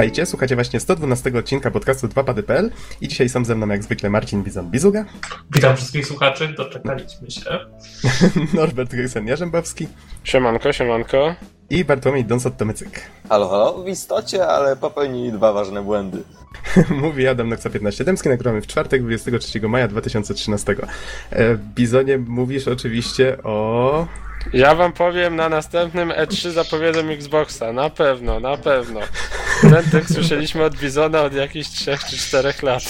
Witajcie, słuchacie właśnie 112 odcinka podcastu 2pady.pl i dzisiaj są ze mną jak zwykle Marcin Bizon-Bizuga. Witam wszystkich słuchaczy, doczekaliśmy się. Norbert Grysen-Jarzębowski. Siemanko, siemanko. I Bartłomiej Donsot-Tomycyk. Halo, halo, w istocie, ale popełnili dwa ważne błędy. Mówi Adam Noxa 15 Dębski, nagrywamy w czwartek, 23 maja 2013. E, Bizonie, mówisz oczywiście o... Ja wam powiem, na następnym E3 zapowiedzą Xboxa, na pewno, na pewno. Ten tekst słyszeliśmy od Bizona od jakichś 3 czy 4 lat.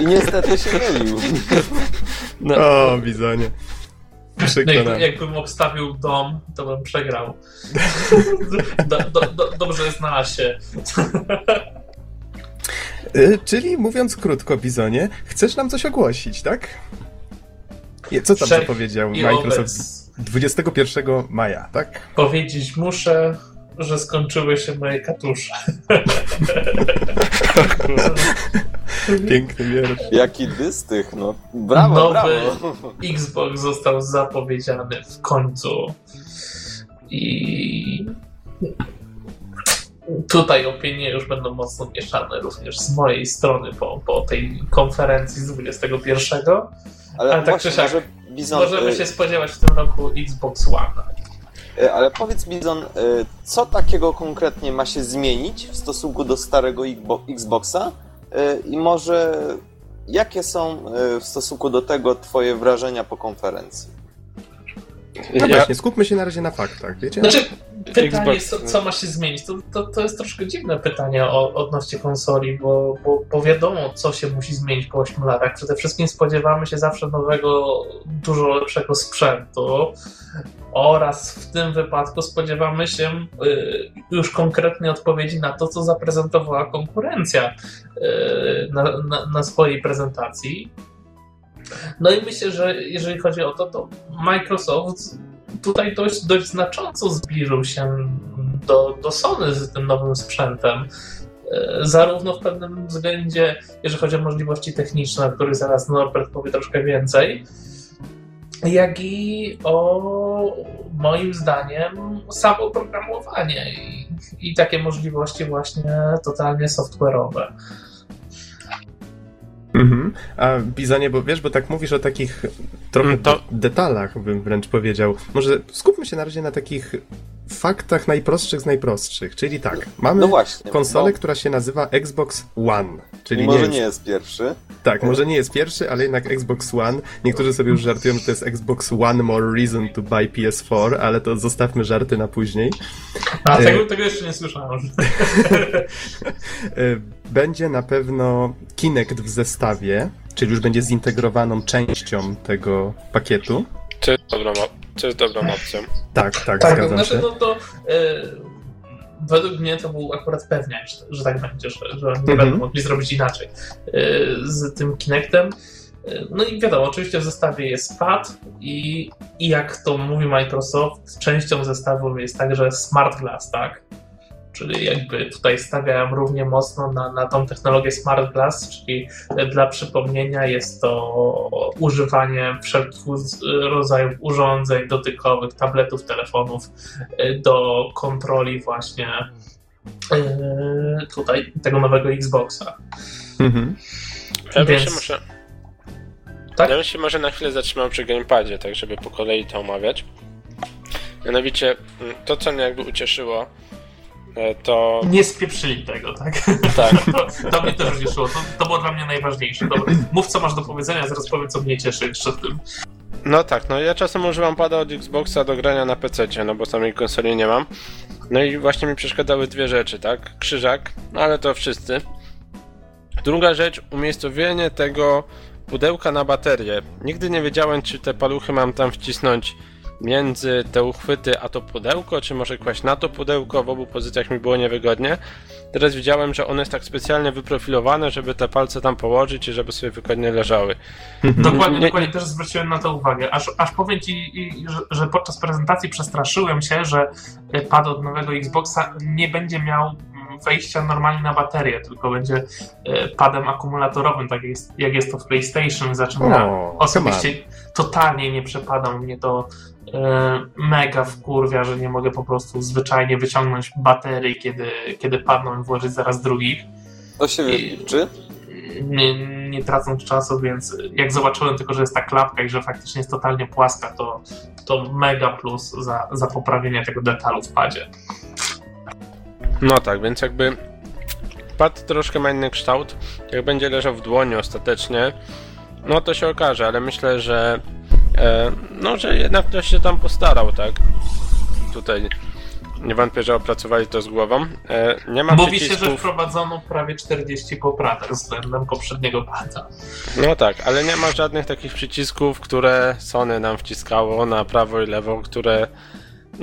I niestety się mylił. No. O, Bizonie. No jakby, jakbym obstawił dom, to bym przegrał. Do, do, do, dobrze jest na asie. Y, czyli mówiąc krótko, Bizonie, chcesz nam coś ogłosić, tak? Co tam zapowiedział Microsoft 21 maja, tak? Powiedzieć muszę, że skończyły się moje katusze. Piękny wiersz. Jaki dystych, no. Brawo, Nowy brawo. Xbox został zapowiedziany w końcu. I tutaj opinie już będą mocno mieszane również z mojej strony po, po tej konferencji z 21. Ale, Ale tak czy siak, może Bizon, możemy y, się spodziewać w tym roku Xbox One. y, Ale powiedz Bizon, y, co takiego konkretnie ma się zmienić w stosunku do starego Xbo- Xboxa? I może jakie są w stosunku do tego twoje wrażenia po konferencji? No Ja, właśnie, skupmy się na razie na faktach, wiecie? Znaczy, pytanie, co, co ma się zmienić, to, to, to jest troszkę dziwne pytanie o, odnośnie konsoli, bo, bo, bo wiadomo, co się musi zmienić po 8 latach. Przede wszystkim spodziewamy się zawsze nowego, dużo lepszego sprzętu oraz w tym wypadku spodziewamy się y, już konkretnej odpowiedzi na to, co zaprezentowała konkurencja y, na, na, na swojej prezentacji. No i myślę, że jeżeli chodzi o to, to Microsoft tutaj dość, dość znacząco zbliżył się do, do Sony z tym nowym sprzętem. E, Zarówno w pewnym względzie, jeżeli chodzi o możliwości techniczne, o których zaraz Norbert powie troszkę więcej, jak i o moim zdaniem samo programowanie i, i takie możliwości właśnie totalnie software'owe. Mhm. A Bizonie, bo wiesz, bo tak mówisz o takich trochę Mm, to- detalach, bym wręcz powiedział. Może skupmy się na razie na takich faktach najprostszych z najprostszych. Czyli tak, mamy No właśnie. konsolę, no, która się nazywa Xbox One. Czyli może nie nie jest, jest pierwszy. Tak, może nie jest pierwszy, ale jednak Xbox One. Niektórzy sobie już żartują, że to jest Xbox One More Reason to buy PS4, ale to zostawmy żarty na później. A E, tego, tego jeszcze nie słyszałem. Y, Będzie na pewno Kinect w zestawie, czyli już będzie zintegrowaną częścią tego pakietu. to, jest dobrą, to jest dobrą opcją. Tak, tak, Tak, zgadzam znaczy, się. no to e, według mnie to był akurat pewniak, że, że tak będzie, że, że nie Mhm. będą mogli zrobić inaczej e, z tym Kinectem. E, No i wiadomo, oczywiście w zestawie jest pad i, i jak to mówi Microsoft, częścią zestawu jest także Smart Glass, tak? Czyli jakby tutaj stawiałem równie mocno na, na tą technologię Smart Glass, czyli dla przypomnienia jest to używanie wszelkich rodzajów urządzeń dotykowych, tabletów, telefonów y, do kontroli właśnie y, tutaj tego nowego Xboxa. Mhm. Ja bym, Więc- się może, Tak? ja bym się może na chwilę zatrzymał przy gamepadzie, tak żeby po kolei to omawiać. Mianowicie, mm, to co mnie jakby ucieszyło, to Nie spieprzyli tego, tak? tak, To, to mnie też cieszyło. To, to było dla mnie najważniejsze. Dobra, mów, co masz do powiedzenia, zaraz powiem, co mnie cieszy jeszcze w tym. No tak, no ja czasem używam pada od Xboxa do grania na PC, no bo samej konsoli nie mam. No i właśnie mi przeszkadzały dwie rzeczy, tak? Krzyżak, no ale to wszyscy. Druga rzecz, umiejscowienie tego pudełka na baterię. Nigdy nie wiedziałem, czy te paluchy mam tam wcisnąć między te uchwyty a to pudełko, czy może kłaść na to pudełko, w obu pozycjach mi było niewygodnie. Teraz widziałem, że one jest tak specjalnie wyprofilowane, żeby te palce tam położyć i żeby sobie wygodnie leżały. Dokładnie, Nie- dokładnie też zwróciłem na to uwagę. Aż, aż powiem ci, że, że podczas prezentacji przestraszyłem się, że pad od nowego Xboxa nie będzie miał wejścia normalnie na baterię, tylko będzie e, padem akumulatorowym, tak jest, jak jest to w PlayStation. Zaczynam O, osobiście, totalnie nie przepadam. Mnie to mega wkurwia, że nie mogę po prostu zwyczajnie wyciągnąć baterii, kiedy, kiedy padną i włożyć zaraz drugich. To się liczy? Nie, nie tracąc czasu, więc jak zobaczyłem tylko, że jest ta klapka i że faktycznie jest totalnie płaska, to, to mega plus za, za poprawienie tego detalu w padzie. No tak, więc jakby pad troszkę ma inny kształt. Jak będzie leżał w dłoni ostatecznie, no to się okaże, ale myślę, że e, no, że jednak ktoś się tam postarał, tak? Tutaj nie wątpię, że opracowali to z głową. E, nie ma Mówi przycisków... się, że wprowadzono prawie 40 poprawek względem poprzedniego pada. No tak, ale nie ma żadnych takich przycisków, które Sony nam wciskało na prawo i lewo, które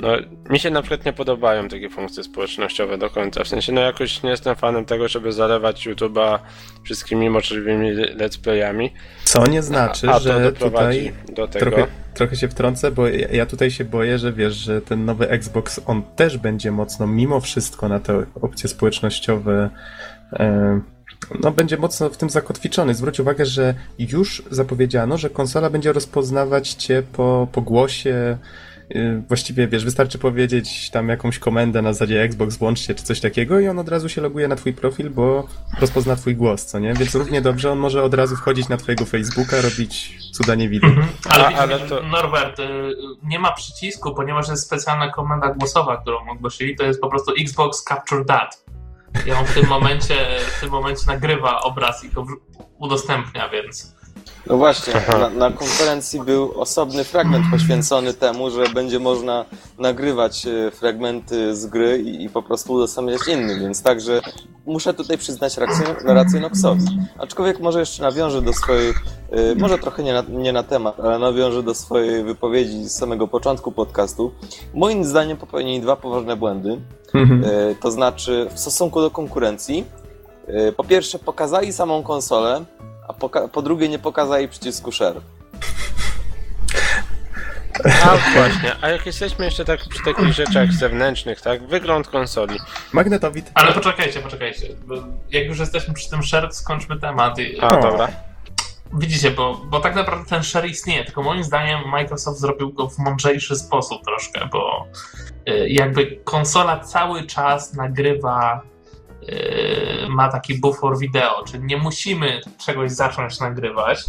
no, mi się na przykład nie podobają takie funkcje społecznościowe do końca. W sensie, no jakoś nie jestem fanem tego, żeby zalewać YouTube'a wszystkimi możliwymi let's playami. Co nie znaczy, a, a że tutaj do tego. Trochę, trochę się wtrącę, bo ja, ja tutaj się boję, że wiesz, że ten nowy Xbox, on też będzie mocno, mimo wszystko na te opcje społecznościowe e, no, będzie mocno w tym zakotwiczony. Zwróć uwagę, że już zapowiedziano, że konsola będzie rozpoznawać cię po, po głosie, właściwie, wiesz, wystarczy powiedzieć tam jakąś komendę na zasadzie Xbox włączcie czy coś takiego i on od razu się loguje na twój profil, bo rozpozna twój głos, co nie? Więc równie dobrze on może od razu wchodzić na twojego Facebooka, robić cuda nie widać. Mhm. Ale, A, ale to... Norbert, y, nie ma przycisku, ponieważ jest specjalna komenda głosowa, którą ogłosili, to jest po prostu Xbox Capture That. I on w tym momencie, w tym momencie nagrywa obraz i go udostępnia, więc no właśnie, na, na, konferencji był osobny fragment poświęcony temu, że będzie można nagrywać e, fragmenty z gry i, i po prostu udostępniać innym, więc także muszę tutaj przyznać rację, rację Noxowi. Aczkolwiek może jeszcze nawiążę do swojej, e, może trochę nie na, nie na temat, ale nawiążę do swojej wypowiedzi z samego początku podcastu. Moim zdaniem popełnili dwa poważne błędy, mhm. E, to znaczy w stosunku do konkurencji. Po pierwsze pokazali samą konsolę, a po, po drugie nie pokazali przycisku share. A właśnie, a jak jesteśmy jeszcze tak przy takich rzeczach zewnętrznych, tak? Wygląd konsoli. Magnetowid. Ale poczekajcie, poczekajcie. jak już jesteśmy przy tym share, skończmy temat. A, o. dobra. Widzicie, bo, bo tak naprawdę ten share istnieje, tylko moim zdaniem Microsoft zrobił go w mądrzejszy sposób troszkę, bo y, jakby konsola cały czas nagrywa ma taki buffer wideo, czyli nie musimy czegoś zacząć nagrywać,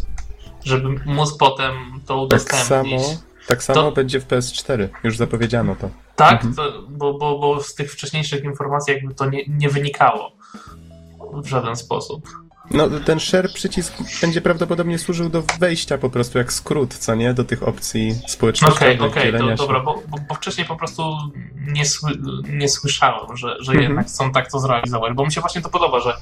żeby móc potem to udostępnić. Tak samo, tak samo to... będzie w PS4, już zapowiedziano to. Tak, mhm. to, bo, bo, bo z tych wcześniejszych informacji jakby to nie, nie wynikało w żaden sposób. No, ten share przycisk będzie prawdopodobnie służył do wejścia po prostu jak skrót, co nie? Do tych opcji społecznościowych. Okej, okay, okej, okay, dobra, bo, bo, bo, wcześniej po prostu nie, sły, nie słyszałem, że, że mhm. jednak chcą tak to zrealizować, bo mi się właśnie to podoba, że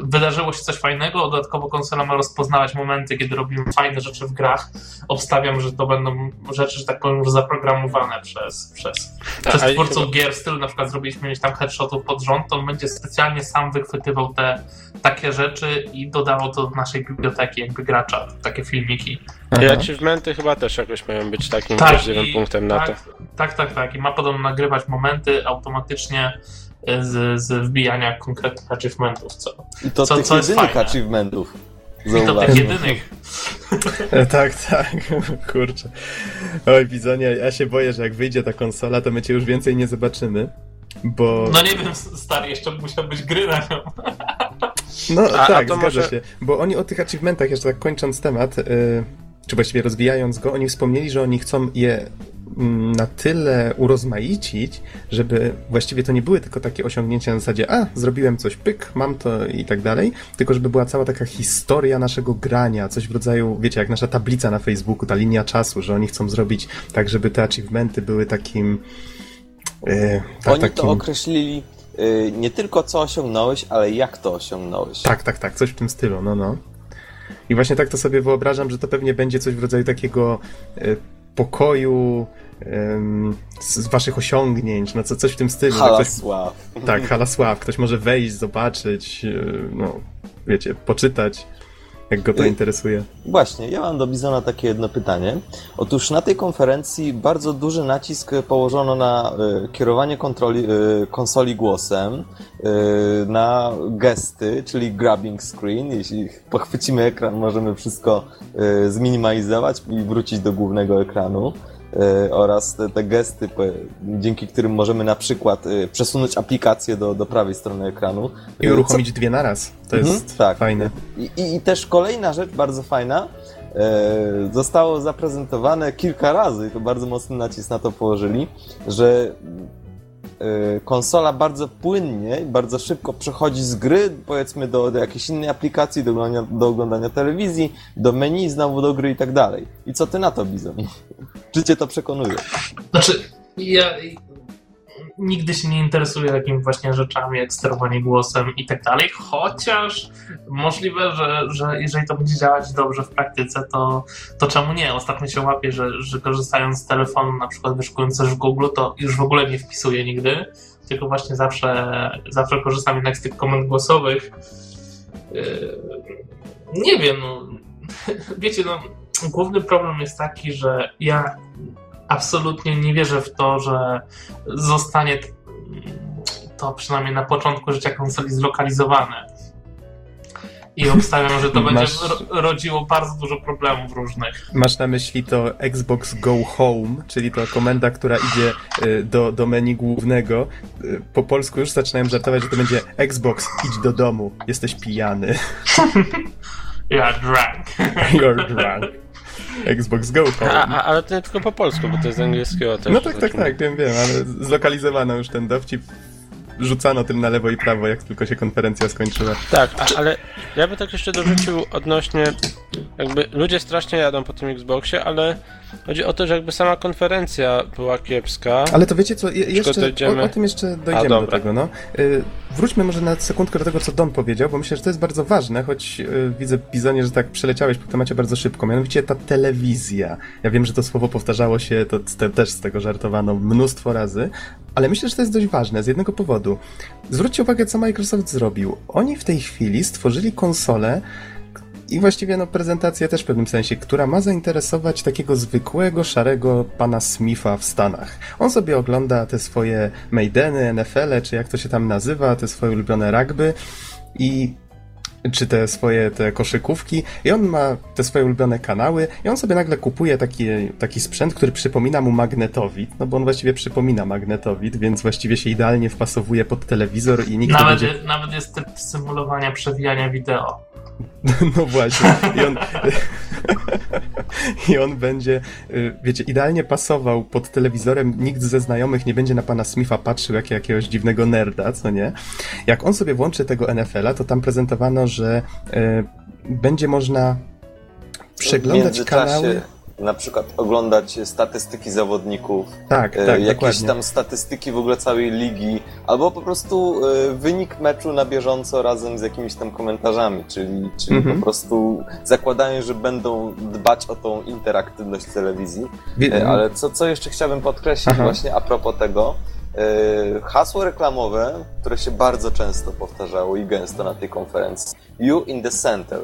wydarzyło się coś fajnego, dodatkowo konsola ma rozpoznawać momenty, kiedy robimy fajne rzeczy w grach. Obstawiam, że to będą rzeczy, że tak powiem, już zaprogramowane przez, przez, przez twórców gier w stylu, na przykład zrobiliśmy mieć tam headshotów pod rząd, to on będzie specjalnie sam wychwytywał te takie rzeczy i dodało to do naszej biblioteki jakby gracza, takie filmiki. I achievementy chyba też jakoś mają być takim tak, punktem na tak, to. Tak, tak, tak. I ma podobno nagrywać momenty automatycznie z, z wbijania konkretnych achievementów. Co, I to co, tych co jedynych achievementów. I to tych jedynych. tak, tak, kurczę. Oj, Bizonie, ja się boję, że jak wyjdzie ta konsola, to my cię już więcej nie zobaczymy, bo... No nie wiem, stary, jeszcze musiał być gry na nią. No a, tak, a zgadza może... się. Bo oni o tych achievementach, jeszcze tak kończąc temat, yy, czy właściwie rozwijając go, oni wspomnieli, że oni chcą je na tyle urozmaicić, żeby właściwie to nie były tylko takie osiągnięcia na zasadzie a, zrobiłem coś, pyk, mam to i tak dalej, tylko żeby była cała taka historia naszego grania, coś w rodzaju, wiecie, jak nasza tablica na Facebooku, ta linia czasu, że oni chcą zrobić tak, żeby te achievementy były takim... Yy, ta, oni takim... to określili Y, nie tylko co osiągnąłeś, ale jak to osiągnąłeś. Tak, tak, tak, coś w tym stylu, no, no. I właśnie tak to sobie wyobrażam, że to pewnie będzie coś w rodzaju takiego y, pokoju z waszych osiągnięć, no co, coś w tym stylu. Halasław. Ktoś, tak, halasław. Ktoś może wejść, zobaczyć, y, no, wiecie, poczytać. Jak go to interesuje. Właśnie, ja mam do Bizona takie jedno pytanie. Otóż na tej konferencji bardzo duży nacisk położono na y, kierowanie kontroli, y, konsoli głosem, y, na gesty, czyli grabbing screen. Jeśli pochwycimy ekran, możemy wszystko zminimalizować i wrócić do głównego ekranu. Y, oraz te, te gesty, dzięki którym możemy na przykład y, przesunąć aplikację do, do prawej strony ekranu. I Y, co- uruchomić dwie naraz. To Mhm, jest tak. fajne. i, i, I też kolejna rzecz bardzo fajna. E, zostało zaprezentowane kilka razy, i to bardzo mocny nacisk na to położyli, że e, konsola bardzo płynnie i bardzo szybko przechodzi z gry, powiedzmy, do, do jakiejś innej aplikacji, do oglądania, do oglądania telewizji, do menu, znowu do gry i tak dalej. I co ty na to, Bizon? Czy cię to przekonuje? Znaczy, ja nigdy się nie interesuję takimi właśnie rzeczami jak sterowanie głosem i tak dalej, chociaż możliwe, że, że jeżeli to będzie działać dobrze w praktyce, to, to czemu nie? Ostatnio się łapię, że, że korzystając z telefonu, na przykład wyszukując coś w Google, to już w ogóle nie wpisuję nigdy, tylko właśnie zawsze, zawsze korzystam jednak z tych komend głosowych. Yy, Nie wiem, no, wiecie, no, główny problem jest taki, że ja absolutnie nie wierzę w to, że zostanie to przynajmniej na początku życia konsoli zlokalizowane. I obstawiam, że to będzie Masz- ro- rodziło bardzo dużo problemów różnych. Masz na myśli to Xbox Go Home, czyli to komenda, która idzie y, do, do menu głównego. Y, Po polsku już zaczynają żartować, że to będzie Xbox, idź do domu, jesteś pijany. Ja drunk. You're drunk. Xbox Go A, Home. a, ale to nie tylko po polsku, bo to jest z angielskiego też. No tak, tak, zaczyna. tak, wiem, wiem, ale zlokalizowano już ten dowcip. Rzucano tym na lewo i prawo, jak tylko się konferencja skończyła. Tak, a, ale ja bym tak jeszcze dorzucił odnośnie, jakby ludzie strasznie jadą po tym Xboxie, ale chodzi o to, że jakby sama konferencja była kiepska. Ale to wiecie co, je, jeszcze dojdziemy. o, o tym jeszcze dojdziemy do dobra. tego, no. Y, wróćmy może na sekundkę do tego, co Don powiedział, bo myślę, że to jest bardzo ważne, choć y, widzę, Bizonie, że tak przeleciałeś po temacie bardzo szybko, mianowicie ta telewizja. Ja wiem, że to słowo powtarzało się, to te, też z tego żartowano mnóstwo razy, ale myślę, że to jest dość ważne z jednego powodu. Zwróćcie uwagę, co Microsoft zrobił. Oni w tej chwili stworzyli konsolę, i właściwie no, prezentację też w pewnym sensie, która ma zainteresować takiego zwykłego, szarego pana Smitha w Stanach. On sobie ogląda te swoje Maideny, NFL-e, czy jak to się tam nazywa, te swoje ulubione rugby i czy te swoje te koszykówki i on ma te swoje ulubione kanały i on sobie nagle kupuje taki, taki sprzęt, który przypomina mu magnetowid, no bo on właściwie przypomina magnetowid, więc właściwie się idealnie wpasowuje pod telewizor i nikt nie Nawet, będzie... nawet jest typ symulowania przewijania wideo. No właśnie. I on, I on będzie, y, wiecie, idealnie pasował pod telewizorem. Nikt ze znajomych nie będzie na pana Smitha patrzył jak jakiegoś dziwnego nerda, co nie? Jak on sobie włączy tego NFL-a, to tam prezentowano, że y, będzie można przeglądać kanały. Na przykład oglądać statystyki zawodników, Tak, e, tak, jakieś dokładnie. tam statystyki w ogóle całej ligi, albo po prostu e, wynik meczu na bieżąco razem z jakimiś tam komentarzami, czyli, czyli Mhm. po prostu zakładają, że będą dbać o tą interaktywność telewizji. E, Ale co, co jeszcze chciałbym podkreślić Aha. właśnie a propos tego, hasło reklamowe, które się bardzo często powtarzało i gęsto na tej konferencji, You in the center,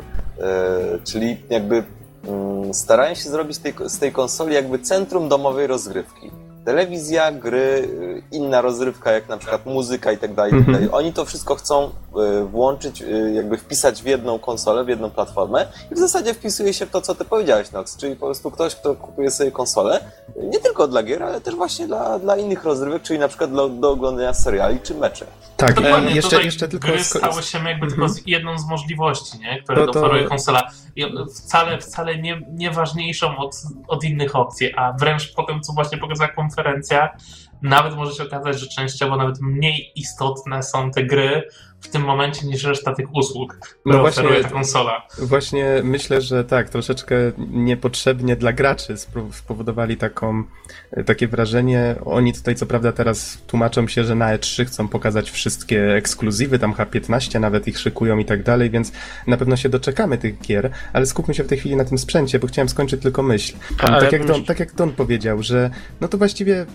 czyli jakby starają się zrobić z tej, z tej konsoli jakby centrum domowej rozrywki. Telewizja, gry, y, inna rozrywka, jak na przykład muzyka i tak dalej, tak Mhm. dalej. Oni to wszystko chcą y, włączyć, y, jakby wpisać w jedną konsolę, w jedną platformę i w zasadzie wpisuje się w to, co ty powiedziałeś, Nox, czyli po prostu ktoś, kto kupuje sobie konsolę, nie tylko dla gier, ale też właśnie dla, dla innych rozrywek, czyli na przykład do, do oglądania seriali czy mecze. Tak, Dokładnie, e, jeszcze, tutaj jeszcze tylko... gry stały się jakby tylko z jedną z możliwości, nie? które To- to- oferuje konsola. I wcale, wcale nie, nieważniejszą od, od innych opcji, a wręcz po tym, co właśnie pokazała konferencja, nawet może się okazać, że częściowo nawet mniej istotne są te gry w tym momencie niż reszta tych usług, które No właśnie- oferuje ta konsola. Właśnie myślę, że tak, troszeczkę niepotrzebnie dla graczy spowodowali taką, takie wrażenie. Oni tutaj co prawda teraz tłumaczą się, że na E3 chcą pokazać wszystkie ekskluzywy, tam H15 nawet ich szykują i tak dalej, więc na pewno się doczekamy tych gier, ale skupmy się w tej chwili na tym sprzęcie, bo chciałem skończyć tylko myśl. Ale tak, jak bym Don, tak jak Don powiedział, że no to właściwie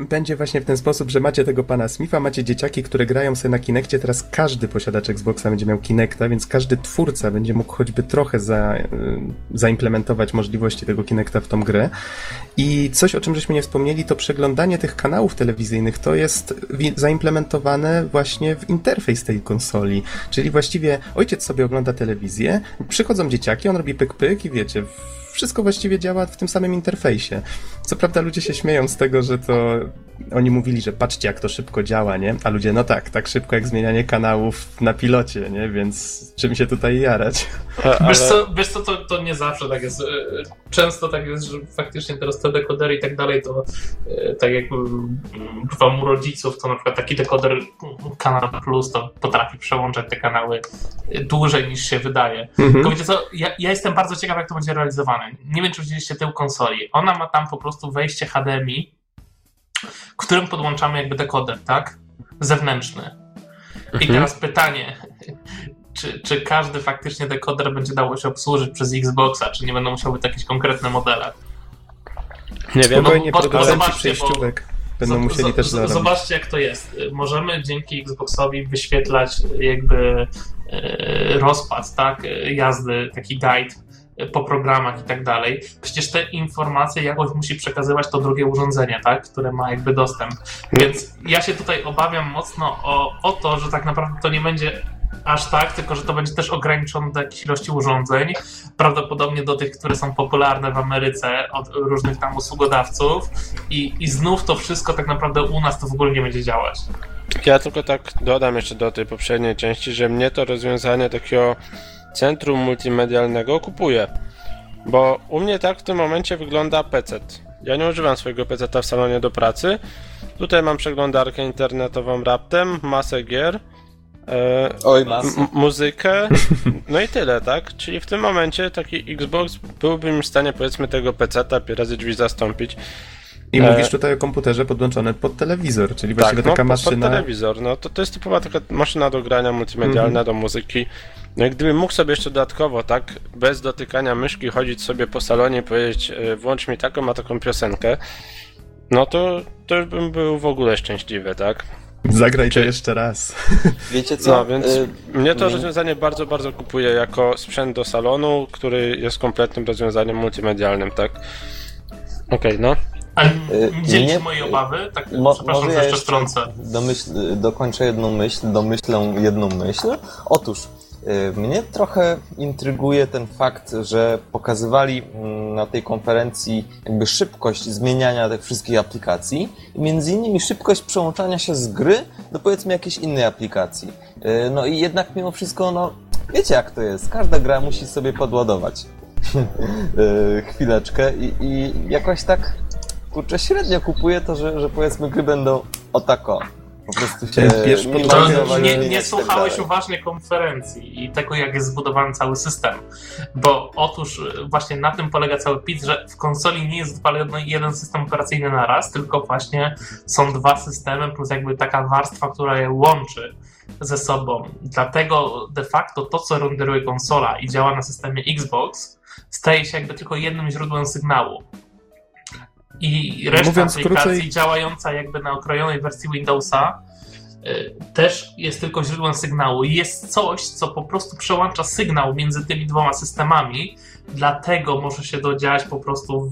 będzie właśnie w ten sposób, że macie tego pana Smitha, macie dzieciaki, które grają sobie na Kinectie, teraz każdy posiadacz Xboxa będzie miał Kinecta, więc każdy twórca będzie mógł choćby trochę za, y, zaimplementować możliwości tego Kinecta w tą grę. I coś, o czym żeśmy nie wspomnieli, to przeglądanie tych kanałów telewizyjnych, to jest zaimplementowane właśnie w interfejs tej konsoli, czyli właściwie ojciec sobie ogląda telewizję, przychodzą dzieciaki, on robi pyk pyk i wiecie, wszystko właściwie działa w tym samym interfejsie. Co prawda ludzie się śmieją z tego, że to oni mówili, że patrzcie jak to szybko działa, nie? A ludzie, no tak, tak szybko jak zmienianie kanałów na pilocie, nie? Więc czym się tutaj jarać? Ale... Wiesz co, wiesz co to, to nie zawsze tak jest. Często tak jest, że faktycznie teraz te dekodery i tak dalej, to e, tak jak bywam u rodziców, to na przykład taki dekoder Kanal Plus to potrafi przełączać te kanały dłużej niż się wydaje. Mhm. Tylko wiecie co, ja, ja jestem bardzo ciekaw jak to będzie realizowane. Nie wiem, czy widzieliście tył konsoli. Ona ma tam po prostu wejście HDMI, którym podłączamy jakby dekoder, tak? Zewnętrzny. I mhm. teraz pytanie, czy, czy każdy faktycznie dekoder będzie dało się obsłużyć przez Xboxa, czy nie będą musiały być jakieś konkretne modele? Nie wiem, Spokojnie, bo, bo zobaczcie, przejściówek będą musieli też zarobić. Zobaczcie, jak to jest. Możemy dzięki Xboxowi wyświetlać jakby e, rozpad, tak, jazdy, taki guide po programach i tak dalej. Przecież te informacje jakoś musi przekazywać to drugie urządzenie, tak? które ma jakby dostęp. Więc ja się tutaj obawiam mocno o, o to, że tak naprawdę to nie będzie aż tak, tylko że to będzie też ograniczone do jakiejś ilości urządzeń, prawdopodobnie do tych, które są popularne w Ameryce od różnych tam usługodawców i, i znów to wszystko tak naprawdę u nas to w ogóle nie będzie działać. Ja tylko tak dodam jeszcze do tej poprzedniej części, że mnie to rozwiązanie takiego centrum multimedialnego kupuję. Bo u mnie tak w tym momencie wygląda PC. Ja nie używam swojego PC w salonie do pracy. Tutaj mam przeglądarkę internetową raptem, masę gier, e, Oj, muzykę, no i tyle, tak? Czyli w tym momencie taki Xbox byłby mi w stanie powiedzmy tego PC-ta razy drzwi zastąpić. I e... mówisz tutaj o komputerze podłączony pod telewizor, czyli właściwie tak, taka no, maszyna. Pod telewizor, no to, to jest typowa taka maszyna do grania multimedialna, mm -hmm. do muzyki. No i gdybym mógł sobie jeszcze dodatkowo, tak, bez dotykania myszki chodzić sobie po salonie i powiedzieć e, włącz mi taką, a taką piosenkę, no to, to już bym był w ogóle szczęśliwy, tak? Zagraj to jeszcze raz. Wiecie co? No, więc y mnie to rozwiązanie bardzo, bardzo kupuje jako sprzęt do salonu, który jest kompletnym rozwiązaniem multimedialnym, tak? Okej, okay, no. Ale dzielić nie, moje obawy? Tak, mo, przepraszam, może ja jeszcze wtrącę. Domyśl, dokończę jedną myśl, domyślę jedną myśl. Otóż, Y, mnie trochę intryguje ten fakt, że pokazywali mm, na tej konferencji jakby szybkość zmieniania tych wszystkich aplikacji i między innymi szybkość przełączania się z gry do powiedzmy jakiejś innej aplikacji. Y, no i jednak mimo wszystko, no wiecie jak to jest, każda gra musi sobie podładować. Y, chwileczkę. I, i jakoś tak kurczę średnio kupuję to, że, że powiedzmy gry będą o tako po prostu się Wiesz, nie, nie, nie słuchałeś uważnie konferencji i tego, jak jest zbudowany cały system. Bo otóż e, właśnie na tym polega cały PIT, że w konsoli nie jest odpalony jeden system operacyjny na raz, tylko właśnie są dwa systemy plus jakby taka warstwa, która je łączy ze sobą. Dlatego de facto to, co renderuje konsola i działa na systemie Xbox, staje się jakby tylko jednym źródłem sygnału i reszta Mówiąc aplikacji krócej... działająca jakby na okrojonej wersji Windowsa y, też jest tylko źródłem sygnału. Jest coś, co po prostu przełącza sygnał między tymi dwoma systemami, dlatego może się dodziać po prostu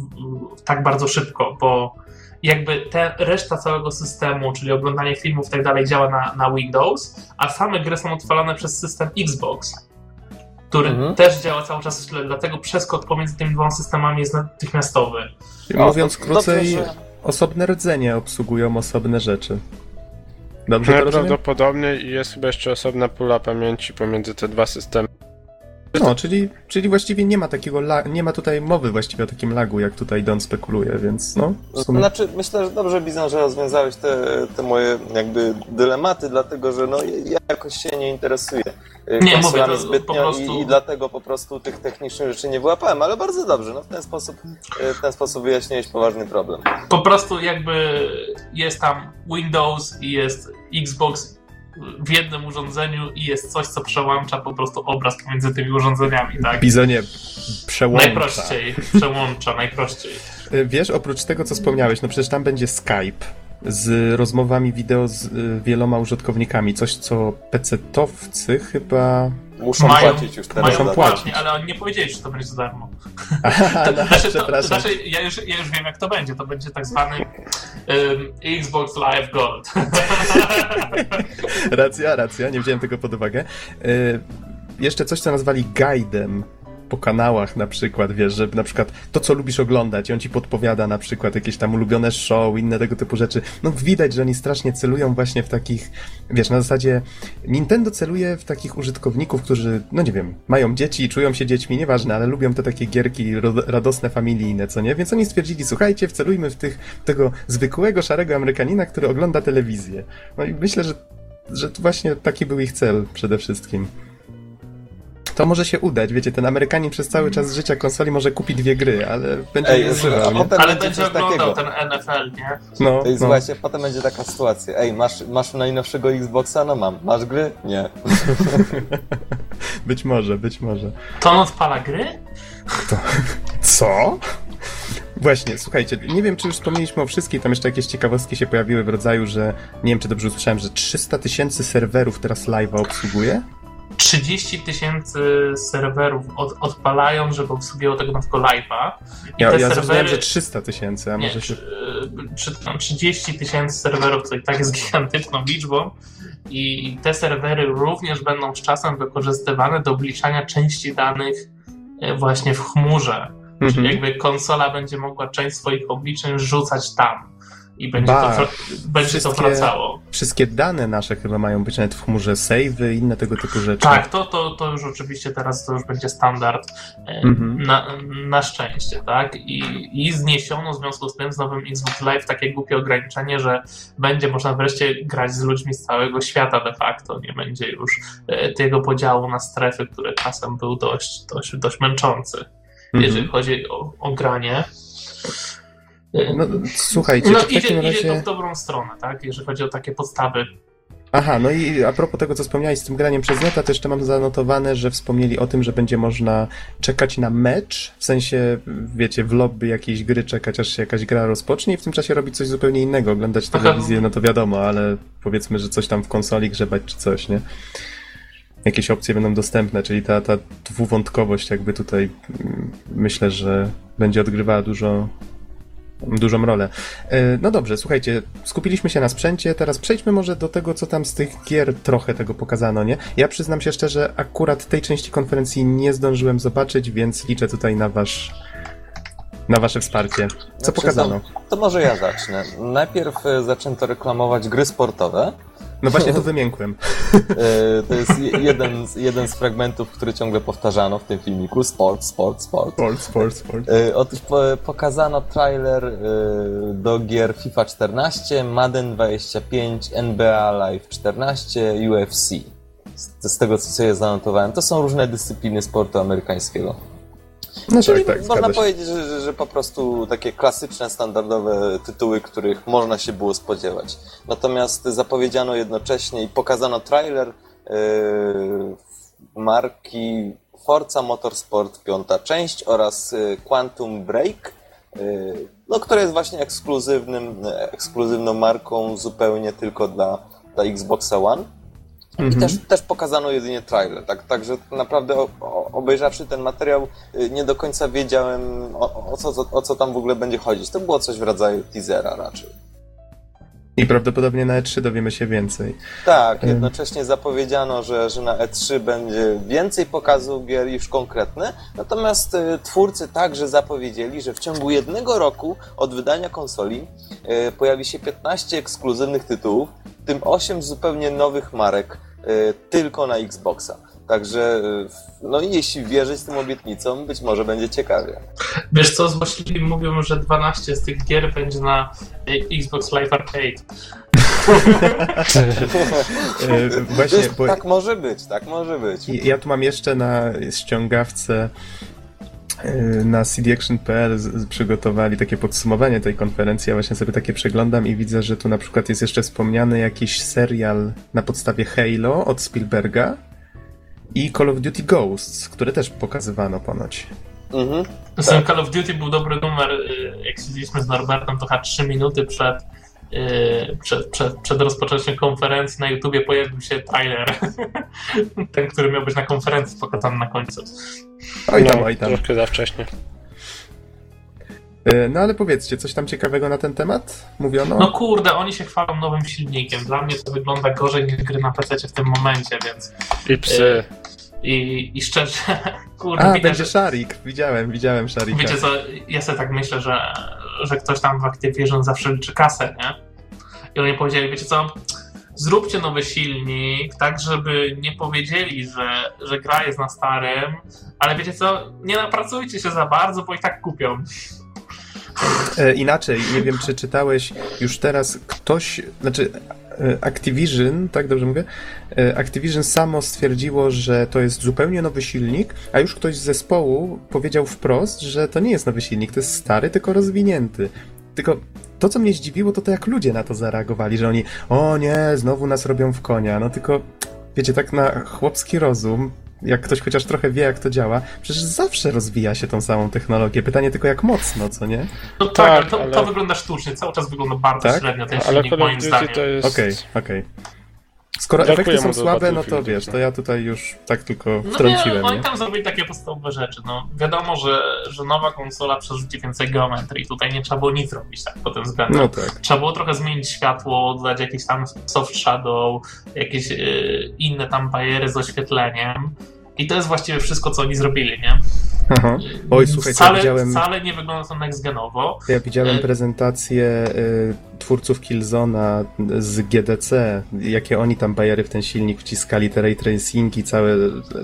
tak bardzo szybko, bo jakby te, reszta całego systemu, czyli oglądanie filmów i tak dalej, działa na, na Windows, a same gry są odpalane przez system Xbox który mhm. też działa cały czas źle, dlatego przeskok pomiędzy tymi dwoma systemami jest natychmiastowy. Czyli mówiąc krócej, dobrze, osobne rdzenie obsługują osobne rzeczy. Dobrze Najprawdopodobniej jest chyba jeszcze osobna pula pamięci pomiędzy te dwa systemy. No, czyli, czyli właściwie nie ma takiego, nie ma tutaj mowy właściwie o takim lagu, jak tutaj Don spekuluje, więc no. Sumie... Znaczy, myślę, że dobrze, Bizon, że rozwiązałeś te, te moje jakby dylematy, dlatego, że no ja jakoś się nie interesuję nie, mówię, to zbytnio prostu... i, i, dlatego po prostu tych technicznych rzeczy nie wyłapałem, ale bardzo dobrze, no w ten sposób, w ten sposób wyjaśniłeś poważny problem. Po prostu jakby jest tam Windows i jest Xbox w jednym urządzeniu i jest coś, co przełącza po prostu obraz pomiędzy tymi urządzeniami, tak? Bizonie przełącza. Najprościej, przełącza, najprościej. Wiesz, oprócz tego, co wspomniałeś, no przecież tam będzie Skype, z rozmowami wideo z y, wieloma użytkownikami. Coś, co PC-towcy chyba... Muszą Mają- płacić już teraz. Mają płacić. ale oni nie powiedzieli, że to będzie za darmo. Aha, To, no, znaczy, to, to przepraszam. znaczy, ja już, ja już wiem, jak to będzie. To będzie tak zwany um, Xbox Live Gold. Racja, racja, nie wziąłem tego pod uwagę. Y, jeszcze coś, co nazwali guidem po kanałach na przykład, wiesz, że na przykład to, co lubisz oglądać i on ci podpowiada na przykład jakieś tam ulubione show, inne tego typu rzeczy. No widać, że oni strasznie celują właśnie w takich, wiesz, na zasadzie Nintendo celuje w takich użytkowników, którzy, no nie wiem, mają dzieci czują się dziećmi, nieważne, ale lubią te takie gierki radosne, familijne, co nie? Więc oni stwierdzili, słuchajcie, wcelujmy w tych, tego zwykłego, szarego Amerykanina, który ogląda telewizję. No i myślę, że że to właśnie taki był ich cel przede wszystkim. To może się udać, wiecie, ten Amerykanin przez cały czas życia konsoli może kupi dwie gry, ale będzie Ej, używał, nie? potem Ale będzie oglądał takiego. ten NFL, nie? No, Ej, no. słuchajcie, potem będzie taka sytuacja. Ej, masz, masz najnowszego Xboxa? No mam. Masz gry? Nie. Być może, być może. To on odpala gry? Co? Właśnie, słuchajcie, nie wiem, czy już wspomnieliśmy o wszystkich, tam jeszcze jakieś ciekawostki się pojawiły w rodzaju, że, nie wiem, czy dobrze usłyszałem, że 300 tysięcy serwerów teraz live'a obsługuje? 30 tysięcy serwerów od, odpalają, żeby obsługiwało tego nowego live'a. I Ja, te ja serwery... zrozumiałem, że 300 tysięcy, a Nie, może się... czy, czy tam 30 tysięcy serwerów, to i tak jest gigantyczną liczbą. I te serwery również będą z czasem wykorzystywane do obliczania części danych e, właśnie w chmurze. Czyli Mhm. jakby konsola będzie mogła część swoich obliczeń rzucać tam. I będzie, Ba, to, będzie to wracało. Wszystkie dane nasze chyba mają być nawet w chmurze, savey, inne tego typu rzeczy. Tak, to, to, to już oczywiście teraz to już będzie standard e, Mhm. na, na szczęście, tak? I, I zniesiono w związku z tym z nowym Xbox Live takie głupie ograniczenie, że będzie można wreszcie grać z ludźmi z całego świata de facto. Nie będzie już e, tego podziału na strefy, który czasem był dość, dość, dość męczący, Mhm. jeżeli chodzi o, o granie. No, słuchajcie, no to idzie, takim idzie to razie... w dobrą stronę, tak? Jeżeli chodzi o takie podstawy. Aha, no i a propos tego, co wspomniałeś z tym graniem przez neta, to jeszcze mam zanotowane, że wspomnieli o tym, że będzie można czekać na mecz, w sensie, wiecie, w lobby jakiejś gry czekać, aż się jakaś gra rozpocznie i w tym czasie robić coś zupełnie innego, oglądać Aha. telewizję, no to wiadomo, ale powiedzmy, że coś tam w konsoli grzebać czy coś, nie? Jakieś opcje będą dostępne, czyli ta, ta dwuwątkowość jakby tutaj mm, myślę, że będzie odgrywała dużo, dużą rolę. E, No dobrze, słuchajcie, skupiliśmy się na sprzęcie, teraz przejdźmy może do tego, co tam z tych gier trochę tego pokazano, nie? Ja przyznam się szczerze, akurat tej części konferencji nie zdążyłem zobaczyć, więc liczę tutaj na wasz na wasze wsparcie. Co Znaczy, pokazano? To może ja zacznę. Najpierw e, zaczęto reklamować gry sportowe. No właśnie tu wymiękłem. E, To jest je- jeden z, jeden z fragmentów, który ciągle powtarzano w tym filmiku. Sport, sport, sport. Sport, sport, sport. E, Otóż po, pokazano trailer e, do gier FIFA 14, Madden 25, NBA Live 14, UFC. Z, z tego, co sobie zanotowałem. To są różne dyscypliny sportu amerykańskiego. No Czyli tak, tak, można powiedzieć, że, że, że po prostu takie klasyczne, standardowe tytuły, których można się było spodziewać. Natomiast zapowiedziano jednocześnie i pokazano trailer yy, marki Forza Motorsport piąta część oraz yy, Quantum Break, yy, no, która jest właśnie ekskluzywnym, ekskluzywną marką zupełnie tylko dla, dla Xboxa One. I Mhm. też, też pokazano jedynie trailer, tak, także naprawdę o, o, obejrzawszy ten materiał y, nie do końca wiedziałem o, o, co, o co tam w ogóle będzie chodzić. To było coś w rodzaju teasera raczej. I prawdopodobnie na E3 dowiemy się więcej. Tak, Ym. jednocześnie zapowiedziano, że, że na E3 będzie więcej pokazów gier już konkretne, natomiast y, twórcy także zapowiedzieli, że w ciągu jednego roku od wydania konsoli y, pojawi się 15 ekskluzywnych tytułów, w tym 8 zupełnie nowych marek y, tylko na Xboxa. Także, y, no i jeśli wierzyć tym obietnicom, być może będzie ciekawie. Wiesz co, złośliwi mówią, że 12 z tych gier będzie na e, Xbox Live Arcade. E, właśnie, bo Tak może być, tak może być. Ja tu mam jeszcze na ściągawce y, na cdaction.pl przygotowali takie podsumowanie tej konferencji. Ja właśnie sobie takie przeglądam i widzę, że tu na przykład jest jeszcze wspomniany jakiś serial na podstawie Halo od Spielberga i Call of Duty Ghosts, które też pokazywano ponoć. Mhm. Ten Call of Duty był dobry numer, y, jak siedzieliśmy z Norbertem, to chyba 3 minuty przed, przed, przed, przed rozpoczęciem konferencji na YouTubie pojawił się trailer. Ten, który miał być na konferencji pokazany na końcu. Oj tam, no, oj tam. Troszkę za wcześnie. E, No ale powiedzcie, coś tam ciekawego na ten temat? Mówiono? No kurde, oni się chwalą nowym silnikiem. Dla mnie to wygląda gorzej niż gry na PC w tym momencie, więc I psy. i, i szczerze, kurde, A, widać, będzie że, Szarik. Widziałem, widziałem Szarika. wiecie co, ja sobie tak myślę, że, że ktoś tam w Activision zawsze liczy kasę, nie? I oni powiedzieli, wiecie co, zróbcie nowy silnik, tak żeby nie powiedzieli, że, że gra jest na starym, ale wiecie co, nie napracujcie się za bardzo, bo i tak kupią. E, inaczej, nie wiem, czy czytałeś już teraz ktoś, znaczy Activision, tak dobrze mówię? E, Activision samo stwierdziło, że to jest zupełnie nowy silnik, a już ktoś z zespołu powiedział wprost, że to nie jest nowy silnik, to jest stary, tylko rozwinięty. Tylko to, co mnie zdziwiło, to to jak ludzie na to zareagowali, że oni, o nie, znowu nas robią w konia. No tylko, wiecie, tak na chłopski rozum, jak ktoś chociaż trochę wie, jak to działa, przecież zawsze rozwija się tą samą technologię. Pytanie tylko, jak mocno, co nie? No tak, Tak, ale to, ale- to wygląda sztucznie, cały czas wygląda bardzo Tak? średnio ten Ale silnik, moim zdaniem. to jest... Okej, okej. Skoro Brakuje efekty są słabe, no to wiesz, to ja tutaj już tak tylko No wtrąciłem, nie, oni tam zrobili takie podstawowe rzeczy. No, wiadomo, że, że nowa konsola przerzuci więcej geometrii. Tutaj nie trzeba było nic robić tak pod tym względem. No tak. Trzeba było trochę zmienić światło, dodać jakieś tam soft shadow, jakieś yy, inne tam bariery z oświetleniem. I to jest właściwie wszystko, co oni zrobili, nie? Aha. Oj, słuchaj, wcale, ja widziałem, wcale nie wygląda to next-genowo. ja widziałem E- prezentację y, twórców Killzona z GDC, jakie oni tam bajery w ten silnik wciskali, te ray tracingi, całe,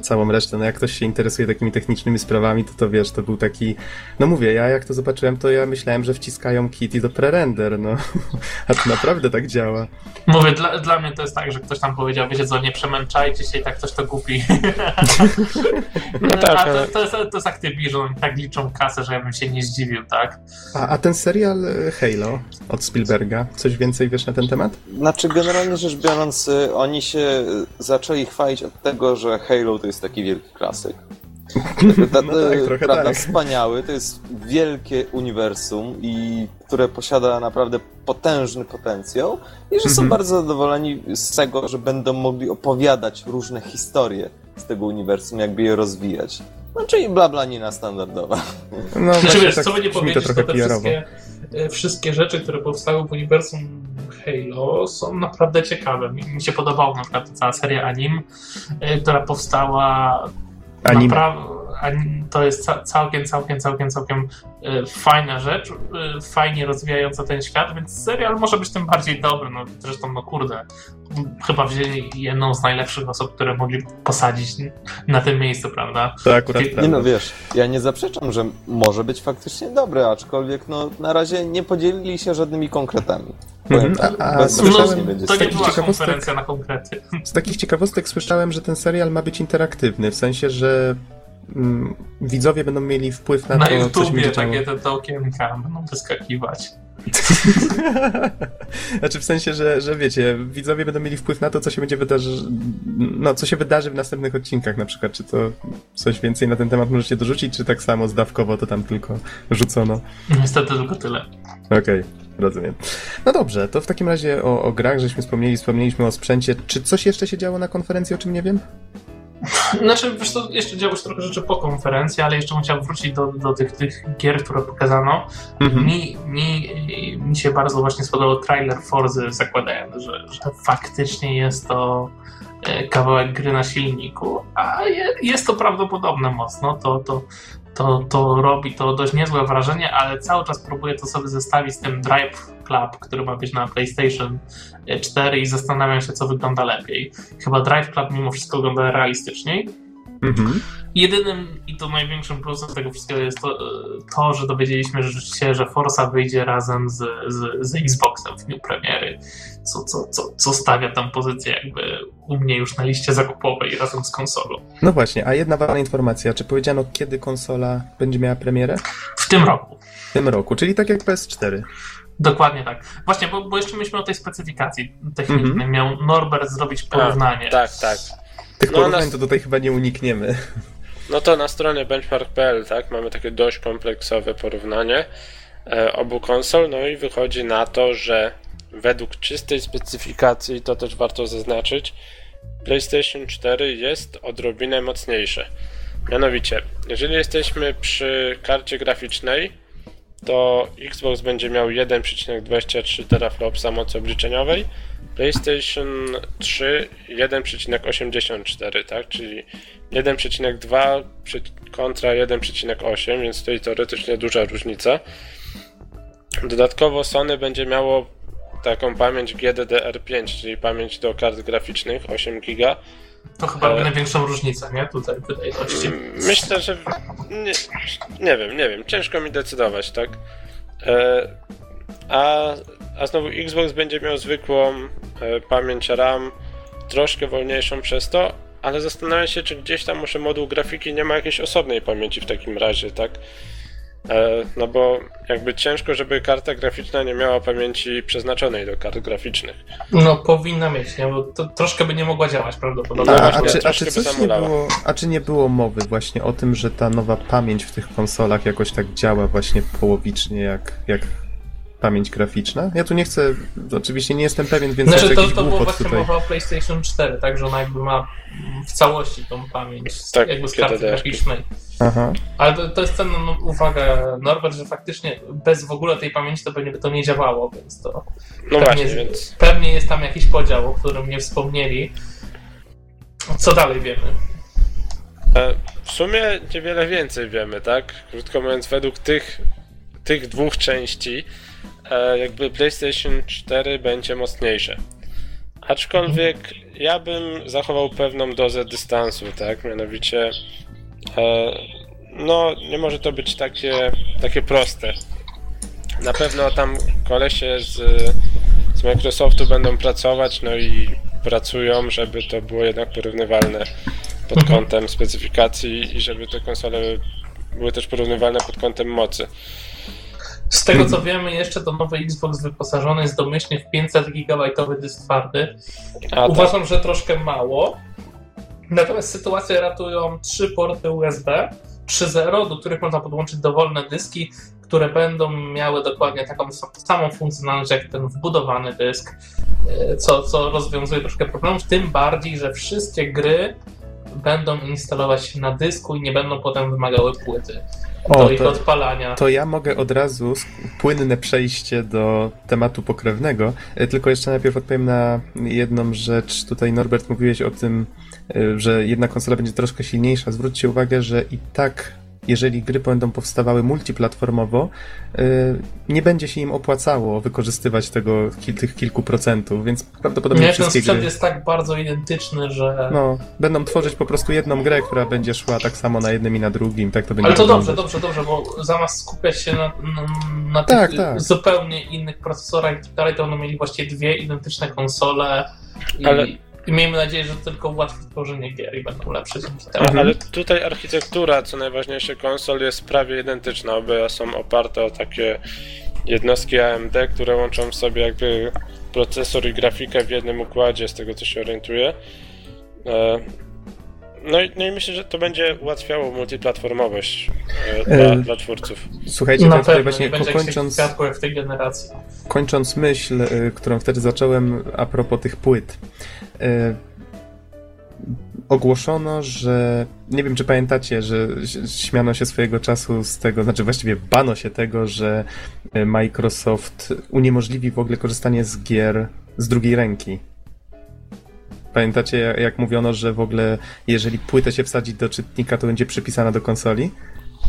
całą resztę. No jak ktoś się interesuje takimi technicznymi sprawami, to to wiesz, to był taki... No mówię, ja jak to zobaczyłem, to ja myślałem, że wciskają Kitty do prerender, no. A to naprawdę tak działa. Mówię, dla, dla mnie to jest tak, że ktoś tam powiedział, wiecie co, nie przemęczajcie się i tak ktoś to kupi. No tak, to, to, jest, to jest Activision, oni tak liczą kasę, że ja bym się nie zdziwił, tak? A, a ten serial y, Halo od Spielberga, coś więcej wiesz na ten temat? Znaczy, generalnie rzecz biorąc, y, oni się y, zaczęli chwalić od tego, że Halo to jest taki wielki klasyk. Ta- No tak, prawda, tak. Wspaniały, to jest wielkie uniwersum, i które posiada naprawdę potężny potencjał i że są Mhm. bardzo zadowoleni z tego, że będą mogli opowiadać różne historie z tego uniwersum, jakby je rozwijać. No, czyli blablanina standardowa. No Znaczy wiesz, tak co by nie to powiedzieć, to trochę te wszystkie, wszystkie rzeczy, które powstały w uniwersum Halo są naprawdę ciekawe. Mi, mi się podobała na przykład ta cała seria anim, e, która powstała Anime. Napra- to jest ca- całkiem, całkiem, całkiem, całkiem e, fajna rzecz, e, fajnie rozwijająca ten świat, więc serial może być tym bardziej dobry. No, zresztą, no kurde, chyba wzięli jedną z najlepszych osób, które mogli posadzić na tym miejscu, prawda? To akurat Nie Nie no, wiesz, ja nie zaprzeczam, że może być faktycznie dobry, aczkolwiek no, na razie nie podzielili się żadnymi konkretami. Tak, a- a bez słyszałem- bezpiecznie będzie to nie takich była ciekawostek- konferencja na konkrety. Z takich ciekawostek słyszałem, że ten serial ma być interaktywny, w sensie, że mm, widzowie będą mieli wpływ na, Na to, co się YouTubie będzie działo. takie te, okienka będą wyskakiwać. znaczy w sensie, że, że wiecie, widzowie będą mieli wpływ na to, co się będzie wydarzy, no, co się wydarzy w następnych odcinkach na przykład. Czy to coś więcej na ten temat możecie dorzucić, czy tak samo zdawkowo to tam tylko rzucono? Niestety tylko tyle. Okej, rozumiem. No dobrze, to w takim razie o, o grach żeśmy wspomnieli, wspomnieliśmy o sprzęcie. Czy coś jeszcze się działo na konferencji, o czym nie wiem? Znaczy, wiesz co, jeszcze działo się trochę rzeczy po konferencji, ale jeszcze chciał wrócić do, do tych, tych gier, które pokazano. Mhm. Mi, mi, mi się bardzo właśnie spodobał trailer Forzy, zakładając, że, że faktycznie jest to e, kawałek gry na silniku, a je, jest to prawdopodobne mocno, to, to, to, to robi to dość niezłe wrażenie, ale cały czas próbuję to sobie zestawić z tym Drive Club, który ma być na PlayStation 4 i zastanawiam się, co wygląda lepiej. Chyba Drive Club mimo wszystko wygląda realistyczniej, Mhm. Jedynym i to największym plusem tego wszystkiego jest to, to że dowiedzieliśmy się, że Forza wyjdzie razem z, z, z Xboxem w dniu premiery, co, co, co, co stawia tam pozycję jakby u mnie już na liście zakupowej razem z konsolą. No właśnie, a jedna ważna informacja. Czy powiedziano, kiedy konsola będzie miała premierę? W tym roku. W tym roku, czyli tak jak PS4. Dokładnie tak. Właśnie, bo, bo jeszcze myśmy o tej specyfikacji technicznej. Mhm. Miał Norbert zrobić porównanie. Tak, tak. Tych No, porównań nas- to tutaj chyba nie unikniemy. No to na stronie benchmark.pl, tak, mamy takie dość kompleksowe porównanie e, obu konsol, no i wychodzi na to, że według czystej specyfikacji, to też warto zaznaczyć, PlayStation 4 jest odrobinę mocniejsze. Mianowicie, jeżeli jesteśmy przy karcie graficznej, to Xbox będzie miał 1,23 teraflopsa mocy obliczeniowej, PlayStation 3 1,84, tak? Czyli 1,2 kontra 1,8, więc tutaj teoretycznie duża różnica. Dodatkowo Sony będzie miało taką pamięć GDDR5, czyli pamięć do kart graficznych 8 GB. To chyba e... największą różnicę, nie? Tutaj wydajności. Myślę, że nie, nie wiem, nie wiem. Ciężko mi decydować, tak? E, a, a znowu Xbox będzie miał zwykłą e, pamięć RAM, troszkę wolniejszą przez to, ale zastanawiam się, czy gdzieś tam może moduł grafiki nie ma jakiejś osobnej pamięci w takim razie, tak? E, no bo jakby ciężko, żeby karta graficzna nie miała pamięci przeznaczonej do kart graficznych. No powinna mieć, nie? Bo to troszkę by nie mogła działać prawdopodobnie. A, a, czy, a, czy coś nie było, a czy nie było mowy właśnie o tym, że ta nowa pamięć w tych konsolach jakoś tak działa właśnie połowicznie jak, jak pamięć graficzna. Ja tu nie chcę, oczywiście nie jestem pewien, więc znaczy, to, to było właśnie tutaj. mowa o PlayStation 4, tak, że ona jakby ma w całości tą pamięć tak, jakby z karty graficznej. Aha. Ale to, to jest cenna no, uwaga, Norbert, że faktycznie bez w ogóle tej pamięci to by to nie działało, więc to no pewnie, właśnie, więc... pewnie jest tam jakiś podział, o którym nie wspomnieli. Co dalej wiemy? E, w sumie niewiele więcej wiemy, tak? Krótko mówiąc, według tych, tych dwóch części jakby PlayStation 4 będzie mocniejsze. Aczkolwiek ja bym zachował pewną dozę dystansu, tak? Mianowicie e, no nie może to być takie, takie proste. Na pewno tam kolesie z, z Microsoftu będą pracować, no i pracują, żeby to było jednak porównywalne pod mhm. kątem specyfikacji i żeby te konsole były też porównywalne pod kątem mocy. Z tego co wiemy, jeszcze to nowy Xbox wyposażony jest domyślnie w 500 GB dysk twardy. A, Uważam, tak. że troszkę mało. Natomiast sytuację ratują trzy porty USB 3.0, do których można podłączyć dowolne dyski, które będą miały dokładnie taką samą funkcjonalność jak ten wbudowany dysk, e, co, co rozwiązuje troszkę problemów. Tym bardziej, że wszystkie gry będą instalować się na dysku i nie będą potem wymagały płyty o, do ich to, odpalania. To ja mogę od razu płynne przejście do tematu pokrewnego, e, tylko jeszcze najpierw odpowiem na jedną rzecz. Tutaj Norbert mówiłeś o tym, e, że jedna konsola będzie troszkę silniejsza. Zwróćcie uwagę, że i tak jeżeli gry będą powstawały multiplatformowo, y, nie będzie się im opłacało wykorzystywać tego, tych kilku procentów, więc prawdopodobnie nie, wszystkie ten sprzęt gry... jest tak bardzo identyczny, że... No, będą tworzyć po prostu jedną grę, która będzie szła tak samo na jednym i na drugim, tak to będzie Ale to dobrze, dobrze, dobrze, bo zamiast skupiać się na, na, na tak, tych tak. zupełnie innych procesorach i tak dalej, to będą mieli właściwie dwie identyczne konsole i... Ale i miejmy nadzieję, że tylko ułatwi tworzenie gier i będą lepsze dzięki temu. Ale tutaj architektura, co najważniejsze, konsol jest prawie identyczna. Obie są oparte o takie jednostki AMD, które łączą w sobie jakby procesor i grafikę w jednym układzie, z tego co się orientuję. E, no i, no i myślę, że to będzie ułatwiało multiplatformowość e, dla, e, dla twórców. Słuchajcie, Na pewno, właśnie ko kończąc, w tej generacji. kończąc myśl, którą wtedy zacząłem a propos tych płyt. E, ogłoszono, że nie wiem, czy pamiętacie, że śmiano się swojego czasu z tego, znaczy właściwie bano się tego, że e, Microsoft uniemożliwi w ogóle korzystanie z gier z drugiej ręki. Pamiętacie, jak mówiono, że w ogóle jeżeli płytę się wsadzi do czytnika, to będzie przypisana do konsoli?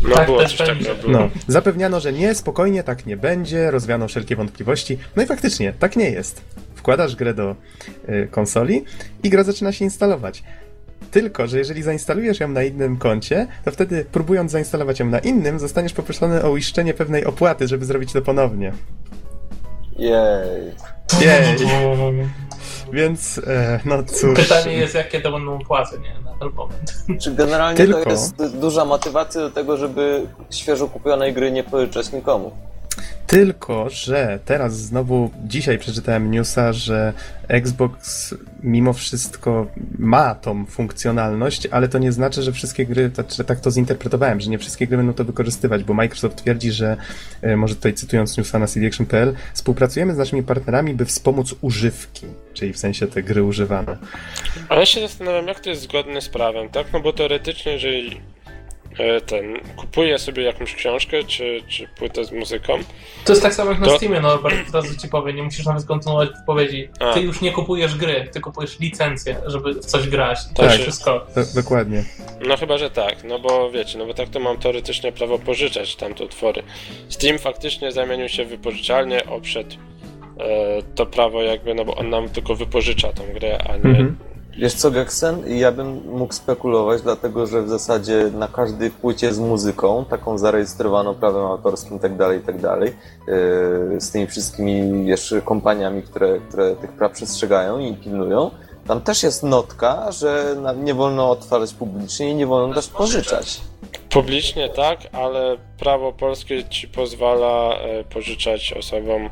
No, tak, było coś takiego. No, zapewniano, że nie, spokojnie, tak nie będzie, rozwiano wszelkie wątpliwości. No i faktycznie, tak nie jest. Wkładasz grę do y, konsoli i gra zaczyna się instalować. Tylko, że jeżeli zainstalujesz ją na innym koncie, to wtedy próbując zainstalować ją na innym, zostaniesz poproszony o uiszczenie pewnej opłaty, żeby zrobić to ponownie. Jej. Jej. Więc, e, no cóż. Pytanie jest, jakie to będą płace, nie? Na ten moment. Czy generalnie Tylko... to jest duża motywacja do tego, żeby świeżo kupionej gry nie pożyczać nikomu? Tylko, że teraz znowu dzisiaj przeczytałem newsa, że Xbox mimo wszystko ma tą funkcjonalność, ale to nie znaczy, że wszystkie gry, tak, to zinterpretowałem, że nie wszystkie gry będą to wykorzystywać, bo Microsoft twierdzi, że, e, może tutaj cytując newsa na cdaction.pl, współpracujemy z naszymi partnerami, by wspomóc używki, czyli w sensie te gry używane. Ale ja się zastanawiam, jak to jest zgodne z prawem, tak? No bo teoretycznie, jeżeli ten, kupuję sobie jakąś książkę czy, czy płytę z muzyką. To jest tak samo jak na to... Steamie, Norbert, od razu ci powiem, nie musisz nawet kontynuować wypowiedzi. A. Ty już nie kupujesz gry, ty kupujesz licencję, żeby w coś grać. To tak, jest wszystko. dokładnie. No chyba, że tak, no bo wiecie, no bo tak to mam teoretycznie prawo pożyczać tamte utwory. Steam faktycznie zamienił się w wypożyczalnię, oprzedł e, to prawo jakby, no bo on nam tylko wypożycza tą grę, a nie, mhm. Wiesz co, Geksen? Ja bym mógł spekulować, dlatego że w zasadzie na każdej płycie z muzyką, taką zarejestrowaną prawem autorskim tak itd., tak yy, z tymi wszystkimi jeszcze kompaniami, które, które tych praw przestrzegają i pilnują, tam też jest notka, że nie wolno otwierać publicznie i nie wolno też pożyczać. Publicznie tak, ale prawo polskie ci pozwala e, pożyczać osobom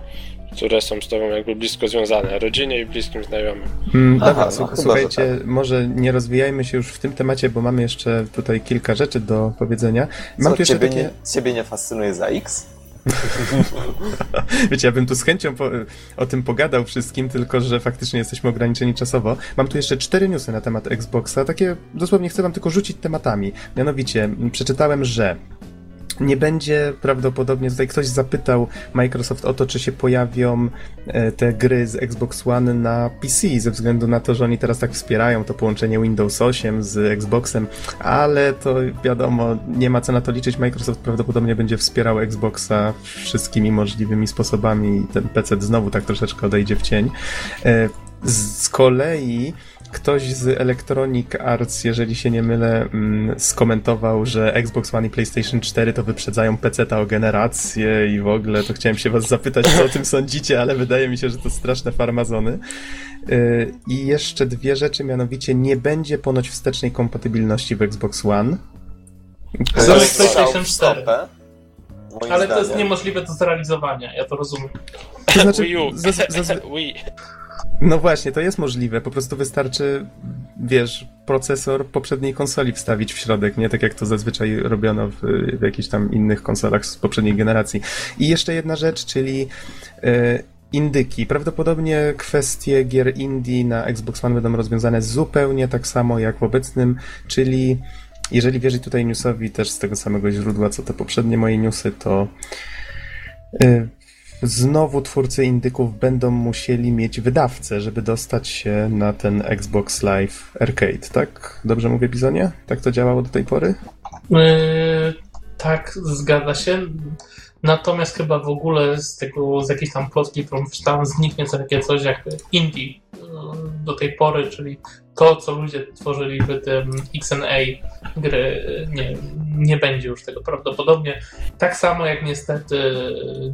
które są z tobą jakby blisko związane, rodzinie i bliskim znajomym. Mm, Aha, dobra, no, słuchajcie, tak. może nie rozwijajmy się już w tym temacie, bo mamy jeszcze tutaj kilka rzeczy do powiedzenia. Mam Co, tu jeszcze ciebie, takie... nie, ciebie nie fascynuje za X? Wiecie, ja bym tu z chęcią po, o tym pogadał wszystkim, tylko że faktycznie jesteśmy ograniczeni czasowo. Mam tu jeszcze cztery newsy na temat Xboxa, takie dosłownie chcę wam tylko rzucić tematami. Mianowicie, przeczytałem, że nie będzie prawdopodobnie, tutaj ktoś zapytał Microsoft o to, czy się pojawią e, te gry z Xbox One na PC, ze względu na to, że oni teraz tak wspierają to połączenie Windows 8 z Xboxem, ale to wiadomo, nie ma co na to liczyć. Microsoft prawdopodobnie będzie wspierał Xboxa wszystkimi możliwymi sposobami i ten PC znowu tak troszeczkę odejdzie w cień. E, z kolei ktoś z Electronic Arts, jeżeli się nie mylę, mm, skomentował, że Xbox One i PlayStation 4 to wyprzedzają PC-ta o generację i w ogóle to chciałem się was zapytać, co o tym sądzicie, ale wydaje mi się, że to straszne farmazony. Y, I jeszcze dwie rzeczy, mianowicie nie będzie ponoć wstecznej kompatybilności w Xbox One. Z PlayStation 4. Ale to jest niemożliwe do zrealizowania, ja to rozumiem. To znaczy, Wii U. Wii. No właśnie, to jest możliwe. Po prostu wystarczy, wiesz, procesor poprzedniej konsoli wstawić w środek, nie tak jak to zazwyczaj robiono w, w jakichś tam innych konsolach z poprzedniej generacji. I jeszcze jedna rzecz, czyli e, indyki. Prawdopodobnie kwestie gier indie na Xbox One będą rozwiązane zupełnie tak samo jak w obecnym, czyli jeżeli wierzyć tutaj newsowi też z tego samego źródła, co te poprzednie moje newsy, to e, znowu twórcy indyków będą musieli mieć wydawcę, żeby dostać się na ten Xbox Live Arcade, tak? Dobrze mówię, Bizonie? Tak to działało do tej pory? Yy, tak, zgadza się. Natomiast chyba w ogóle z tego, z jakiejś tam plotki, którą czytałem, zniknie takie coś jak indie yy, do tej pory, czyli to, co ludzie tworzyli w tym XNA gry, nie, nie będzie już tego prawdopodobnie. Tak samo jak niestety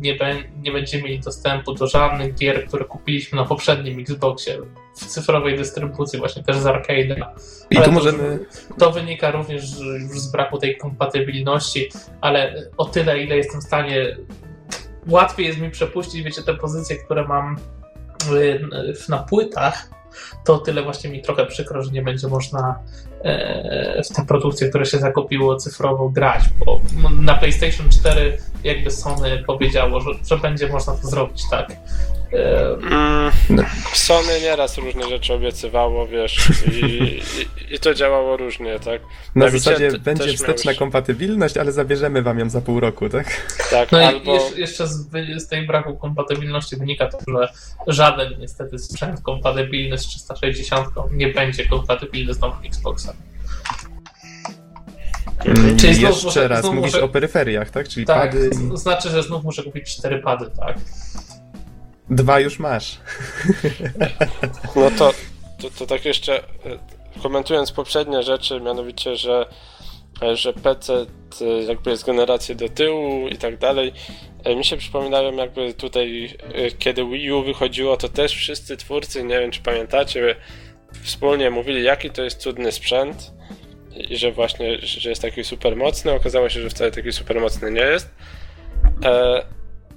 nie, be, nie będziemy mieli dostępu do żadnych gier, które kupiliśmy na poprzednim Xboxie w cyfrowej dystrybucji, właśnie też z arcade'a. I tu możemy... To, to wynika również już z braku tej kompatybilności, ale o tyle, ile jestem w stanie łatwiej jest mi przepuścić, wiecie, te pozycje, które mam na płytach, to tyle właśnie mi trochę przykro, że nie będzie można e, w te produkcje, które się zakupiło cyfrowo grać, bo na PlayStation 4 jakby Sony powiedziało, że, że będzie można to zrobić, tak? Mm, Sony nieraz różne rzeczy obiecywało, wiesz, i, i, i to działało różnie, tak? Na, Na zasadzie będzie wsteczna kompatybilność, ale zabierzemy wam ją za pół roku, tak? Tak, no albo... i jeszcze z, z, tej braku kompatybilności wynika to, że żaden niestety sprzęt kompatybilny z 360 nie będzie kompatybilny z nowym Xboxem. Mm, Czyli jeszcze muszę, raz, mówisz muszę... o peryferiach, tak? Czyli tak, pady... znaczy, że znów muszę kupić cztery pady, tak? Dwa już masz. No to, to, to tak jeszcze e, komentując poprzednie rzeczy, mianowicie, że, e, że PC e, jakby jest generację do tyłu i tak dalej. Mi się przypominają jakby tutaj, kiedy Wii U wychodziło, to też wszyscy twórcy, nie wiem czy pamiętacie, wspólnie mówili, jaki to jest cudny sprzęt i że właśnie, że jest taki super mocny. Okazało się, że wcale taki super mocny nie jest.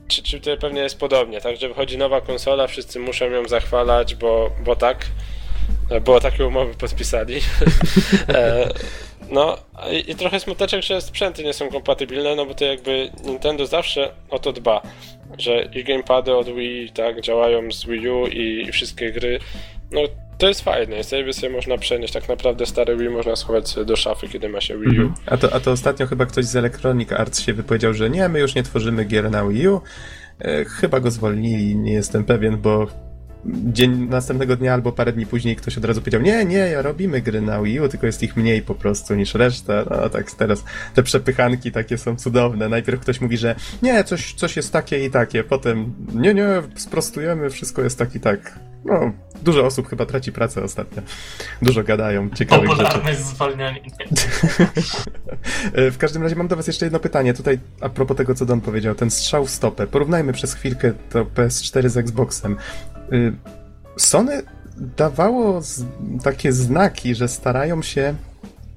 Czy, czy tutaj pewnie jest podobnie, tak? Że wychodzi nowa konsola, wszyscy muszą ją zachwalać, bo, bo tak. Bo takie umowy podpisali. E, no i, i trochę smuteczek, że sprzęty nie są kompatybilne, no bo to jakby Nintendo zawsze o to dba, że i gamepady od Wii tak działają z Wii U i, i wszystkie gry. No to jest fajne, jakby sobie można przenieść tak naprawdę stare Wii można schować do szafy, kiedy ma się Wii U. Mhm. A, to, a to ostatnio chyba ktoś z Electronic Arts się wypowiedział, że nie, my już nie tworzymy gier na Wii U. E, chyba go zwolnili, nie jestem pewien, bo dzień następnego dnia albo parę dni później ktoś od razu powiedział, nie, nie, ja robimy gry na Wii U, tylko jest ich mniej po prostu niż reszta. No tak teraz te przepychanki takie są cudowne. Najpierw ktoś mówi, że nie, coś, coś jest takie i takie, potem nie, nie, sprostujemy, wszystko jest tak i tak. No, dużo osób chyba traci pracę ostatnio. Dużo gadają ciekawych rzeczy. Popularne jest zwalnianie. W każdym razie mam do was jeszcze jedno pytanie. Tutaj a propos tego, co Don powiedział, ten strzał w stopę. Porównajmy przez chwilkę to PS4 z Xboxem. Y, Sony dawało takie znaki, że starają się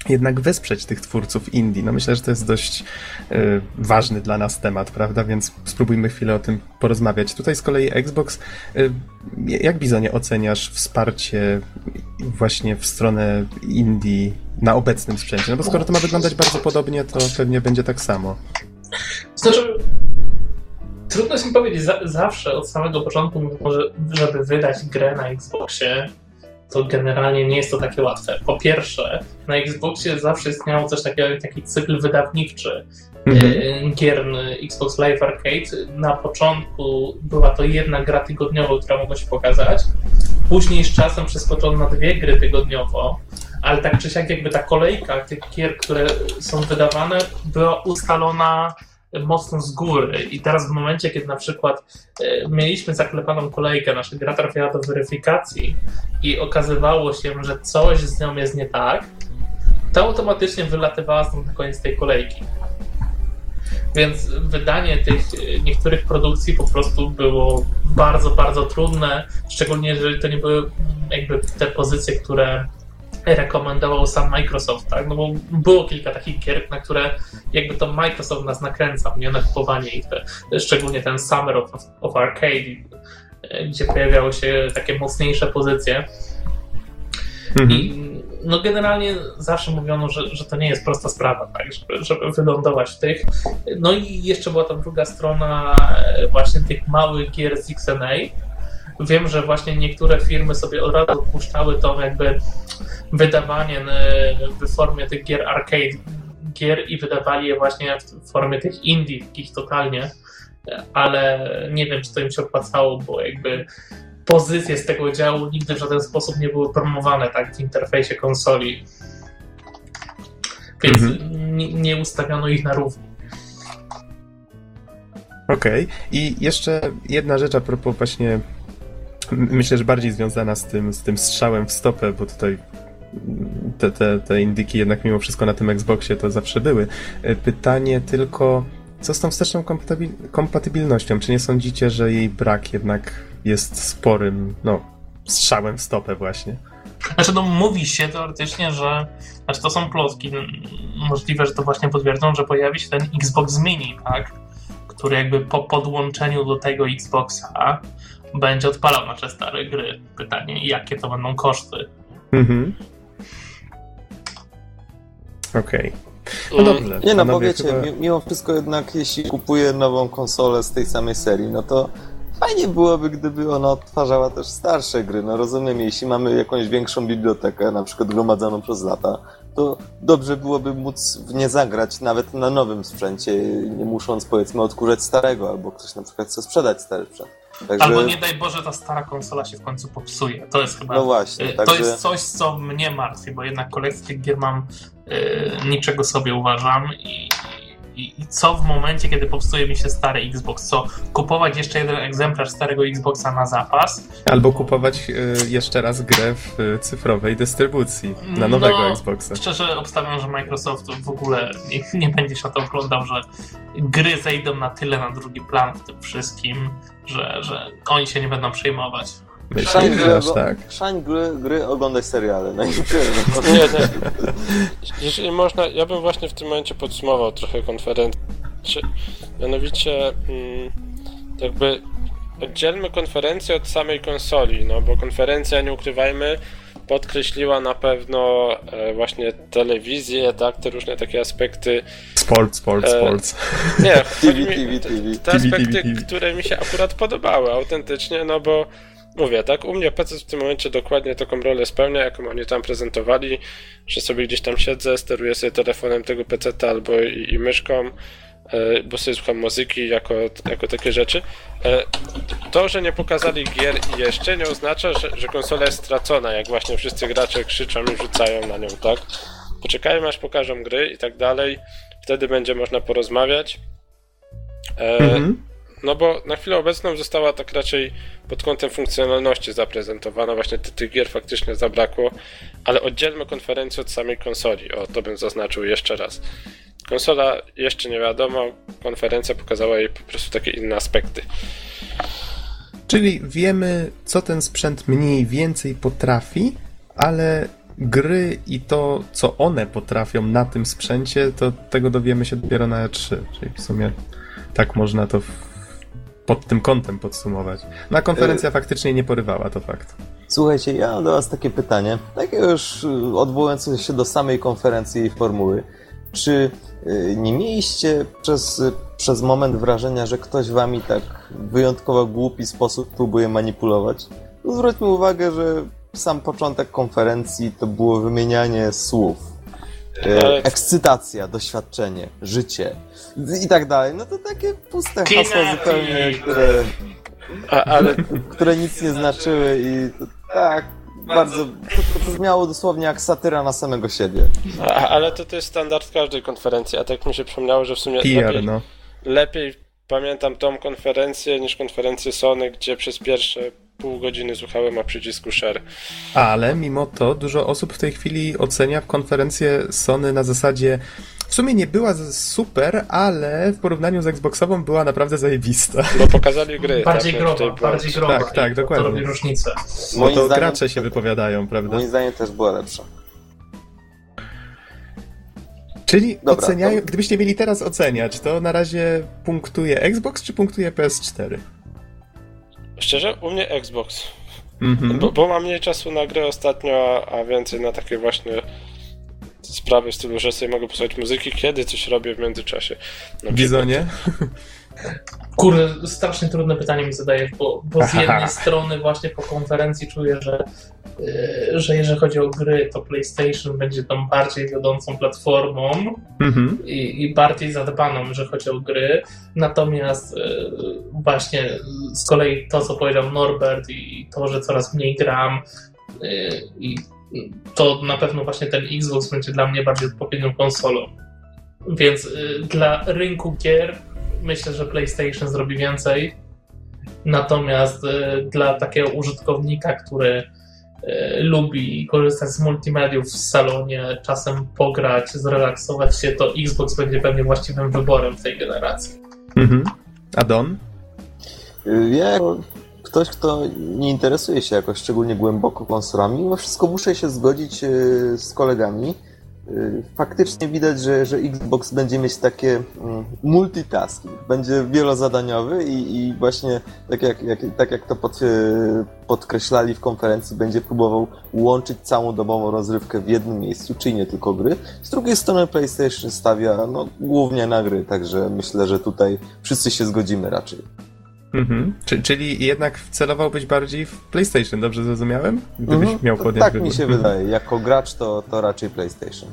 jednak wesprzeć tych twórców indie. No myślę, że to jest dość y, ważny dla nas temat, prawda? Więc spróbujmy chwilę o tym porozmawiać. Tutaj z kolei Xbox, y, jak Bizonie oceniasz wsparcie właśnie w stronę indie na obecnym sprzęcie? No bo skoro to ma wyglądać bardzo podobnie, to pewnie będzie tak samo. Znaczy, trudno jest mi powiedzieć, za, zawsze od samego początku, żeby wydać grę na Xboxie, to generalnie nie jest to takie łatwe. Po pierwsze, na Xboxie zawsze istniało coś takiego jak taki cykl wydawniczy Mhm. e, gier Xbox Live Arcade. Na początku była to jedna gra tygodniowo, która mogła się pokazać. Później z czasem przeskoczono na dwie gry tygodniowo, ale tak czy siak jakby ta kolejka tych gier, które są wydawane, była ustalona mocno z góry. I teraz w momencie, kiedy na przykład e, mieliśmy zaklepaną kolejkę, nasza gra trafiała do weryfikacji i okazywało się, że coś z nią jest nie tak, to automatycznie wylatywała stąd na koniec tej kolejki. Więc wydanie tych e, niektórych produkcji po prostu było bardzo, bardzo trudne, szczególnie jeżeli to nie były jakby te pozycje, które rekomendował sam Microsoft, tak? No bo było kilka takich gier, na które jakby to Microsoft nas nakręcał, nie na kupowanie ich, te, szczególnie ten Summer of, of Arcade, e, gdzie pojawiały się takie mocniejsze pozycje. Mhm. I no generalnie zawsze mówiono, że, że to nie jest prosta sprawa, tak, żeby, żeby wylądować w tych. No i jeszcze była ta druga strona e, właśnie tych małych gier z XNA. Wiem, że właśnie niektóre firmy sobie od razu odpuszczały to jakby wydawanie e, w formie tych gier arcade gier i wydawali je właśnie w formie tych indie, takich totalnie, ale nie wiem, czy to im się opłacało, bo jakby pozycje z tego działu nigdy w żaden sposób nie były promowane tak w interfejsie konsoli. Więc nie, nie ustawiono ich na równi. Okej. I jeszcze jedna rzecz a propos właśnie, myślę, że bardziej związana z tym, z tym strzałem w stopę, bo tutaj te, te, te indyki jednak mimo wszystko na tym Xboxie to zawsze były. E, Pytanie tylko, co z tą wsteczną kompatybil- kompatybilnością? Czy nie sądzicie, że jej brak jednak jest sporym, no, strzałem w stopę właśnie? Znaczy, no mówi się teoretycznie, że. Znaczy, to są plotki. Możliwe, że to właśnie potwierdzą, że pojawi się ten Xbox Mini, tak? Który jakby po podłączeniu do tego Xboxa będzie odpalał nasze stare gry. Pytanie, jakie to będą koszty? Mhm. Okej. No Mm, dobrze. Nie no, panowie, powiecie, chyba- mi- mimo wszystko jednak jeśli kupuję nową konsolę z tej samej serii, no to fajnie byłoby, gdyby ona odtwarzała też starsze gry. No rozumiem, jeśli mamy jakąś większą bibliotekę, na przykład gromadzoną przez lata, to dobrze byłoby móc w nie zagrać nawet na nowym sprzęcie, nie musząc powiedzmy odkurzać starego, albo ktoś na przykład chce sprzedać stary sprzęt. Także, Albo nie daj Boże, ta stara konsola się w końcu popsuje. To jest chyba. no właśnie, y, także... To jest coś, co mnie martwi, bo jednak kolekcję gier mam y, niczego sobie uważam i, i, i co w momencie, kiedy popsuje mi się stary Xbox, co kupować jeszcze jeden egzemplarz starego Xboxa na zapas, Albo kupować y, jeszcze raz grę w y, cyfrowej dystrybucji na nowego No, Xboxa. Szczerze obstawiam, że Microsoft w ogóle nie, nie będzie się na to oglądał, że gry zejdą na tyle na drugi plan w tym wszystkim, że, że oni się nie będą przejmować. Myślę, Szań że gry, aż tak. szań gry, gry oglądać seriale. No i Nie, nie. Jeżeli można, ja bym właśnie w tym momencie podsumował trochę konferencję. Mianowicie, mm, jakby oddzielmy konferencję od samej konsoli, no bo konferencja, nie ukrywajmy, podkreśliła na pewno e, właśnie telewizję, tak, te różne takie aspekty. Sport, sport, E, sport. Nie, TV, TV, te- TV. Te TV, aspekty, TV. które mi się akurat podobały autentycznie, no bo mówię, tak, u mnie PC w tym momencie dokładnie taką rolę spełnia, jaką oni tam prezentowali, że sobie gdzieś tam siedzę, steruję sobie telefonem tego PC albo i, i myszką, e, bo sobie słucham muzyki jako, jako takie rzeczy. E, To, że nie pokazali gier jeszcze nie oznacza, że, że konsola jest stracona, jak właśnie wszyscy gracze krzyczą i rzucają na nią, tak? Poczekajmy aż pokażą gry i tak dalej, wtedy będzie można porozmawiać. E, Mhm. No bo na chwilę obecną została tak raczej pod kątem funkcjonalności zaprezentowana, właśnie ty- tych gier faktycznie zabrakło, ale oddzielmy konferencję od samej konsoli, o to bym zaznaczył jeszcze raz. Konsola jeszcze nie wiadomo, konferencja pokazała jej po prostu takie inne aspekty. Czyli wiemy, co ten sprzęt mniej więcej potrafi, ale gry i to, co one potrafią na tym sprzęcie, to tego dowiemy się dopiero na E3. Czyli w sumie tak można to pod tym kątem podsumować. Na konferencja faktycznie nie porywała, to fakt. Słuchajcie, ja mam do Was takie pytanie, takie już y, odwołujące się do samej konferencji i formuły. Czy y, nie mieliście przez, y, przez moment wrażenia, że ktoś Wami tak wyjątkowo głupi sposób próbuje manipulować? Zwróćmy uwagę, że sam początek konferencji to było wymienianie słów. Ale- Ekscytacja, doświadczenie, życie i tak dalej. No to takie puste hasła zupełnie, które A, ale które nic nie znaczyły i to, tak, bardzo, to, to brzmiało dosłownie jak satyra na samego siebie. A, ale to, to jest standard każdej konferencji, a tak mi się przypomniało, że w sumie PR, lepiej, no. lepiej pamiętam tą konferencję niż konferencję Sony, gdzie przez pierwsze pół godziny słuchałem o przycisku share. Ale mimo to dużo osób w tej chwili ocenia konferencję Sony na zasadzie w sumie nie była super, ale w porównaniu z Xboxową była naprawdę zajebista. Bo pokazali gry. Bardziej tak, groba, bardziej groba. Tak, tak, dokładnie. To robi różnicę. Bo Moim to zdaniem- gracze się wypowiadają, prawda? Moim zdaniem też była lepsza. Czyli Dobra, oceniają, to- gdybyście mieli teraz oceniać, to na razie punktuje Xbox czy punktuje PS4? Szczerze, u mnie Xbox. Mhm. Bo, bo mam mniej czasu na grę ostatnio, a, a więcej na takie właśnie sprawy w stylu, że sobie mogę posłuchać muzyki, kiedy coś robię w międzyczasie. Na Bizonie? Kurde, strasznie trudne pytanie mi zadajesz, bo, bo z jednej strony właśnie po konferencji czuję, że, yy, że jeżeli chodzi o gry, to PlayStation będzie tą bardziej wiodącą platformą Mhm. i, i bardziej zadbaną, jeżeli chodzi o gry. Natomiast yy, właśnie z kolei to, co powiedział Norbert i to, że coraz mniej gram yy, i to na pewno właśnie ten Xbox będzie dla mnie bardziej odpowiednią konsolą. Więc y, dla rynku gier myślę, że PlayStation zrobi więcej. Natomiast y, dla takiego użytkownika, który y, lubi korzystać z multimediów w salonie, czasem pograć, zrelaksować się, to Xbox będzie pewnie właściwym wyborem w tej generacji. Mhm. A Don? Y, Ja jako ktoś, kto nie interesuje się jakoś szczególnie głęboko konsolami, mimo wszystko muszę się zgodzić z kolegami. Y, Faktycznie widać, że, że Xbox będzie mieć takie mm, multitasking, będzie wielozadaniowy i, i właśnie tak jak, jak, tak jak to pod, y, podkreślali w konferencji, będzie próbował łączyć całą domową rozrywkę w jednym miejscu, czyli nie tylko gry. Z drugiej strony PlayStation stawia no, głównie na gry, także myślę, że tutaj wszyscy się zgodzimy raczej. Mhm. Czy, czyli jednak celowałbyś bardziej w PlayStation, dobrze zrozumiałem? Gdybyś Mhm. miał podjąć Tak wybór. mi się wydaje. Jako gracz to, to raczej PlayStation.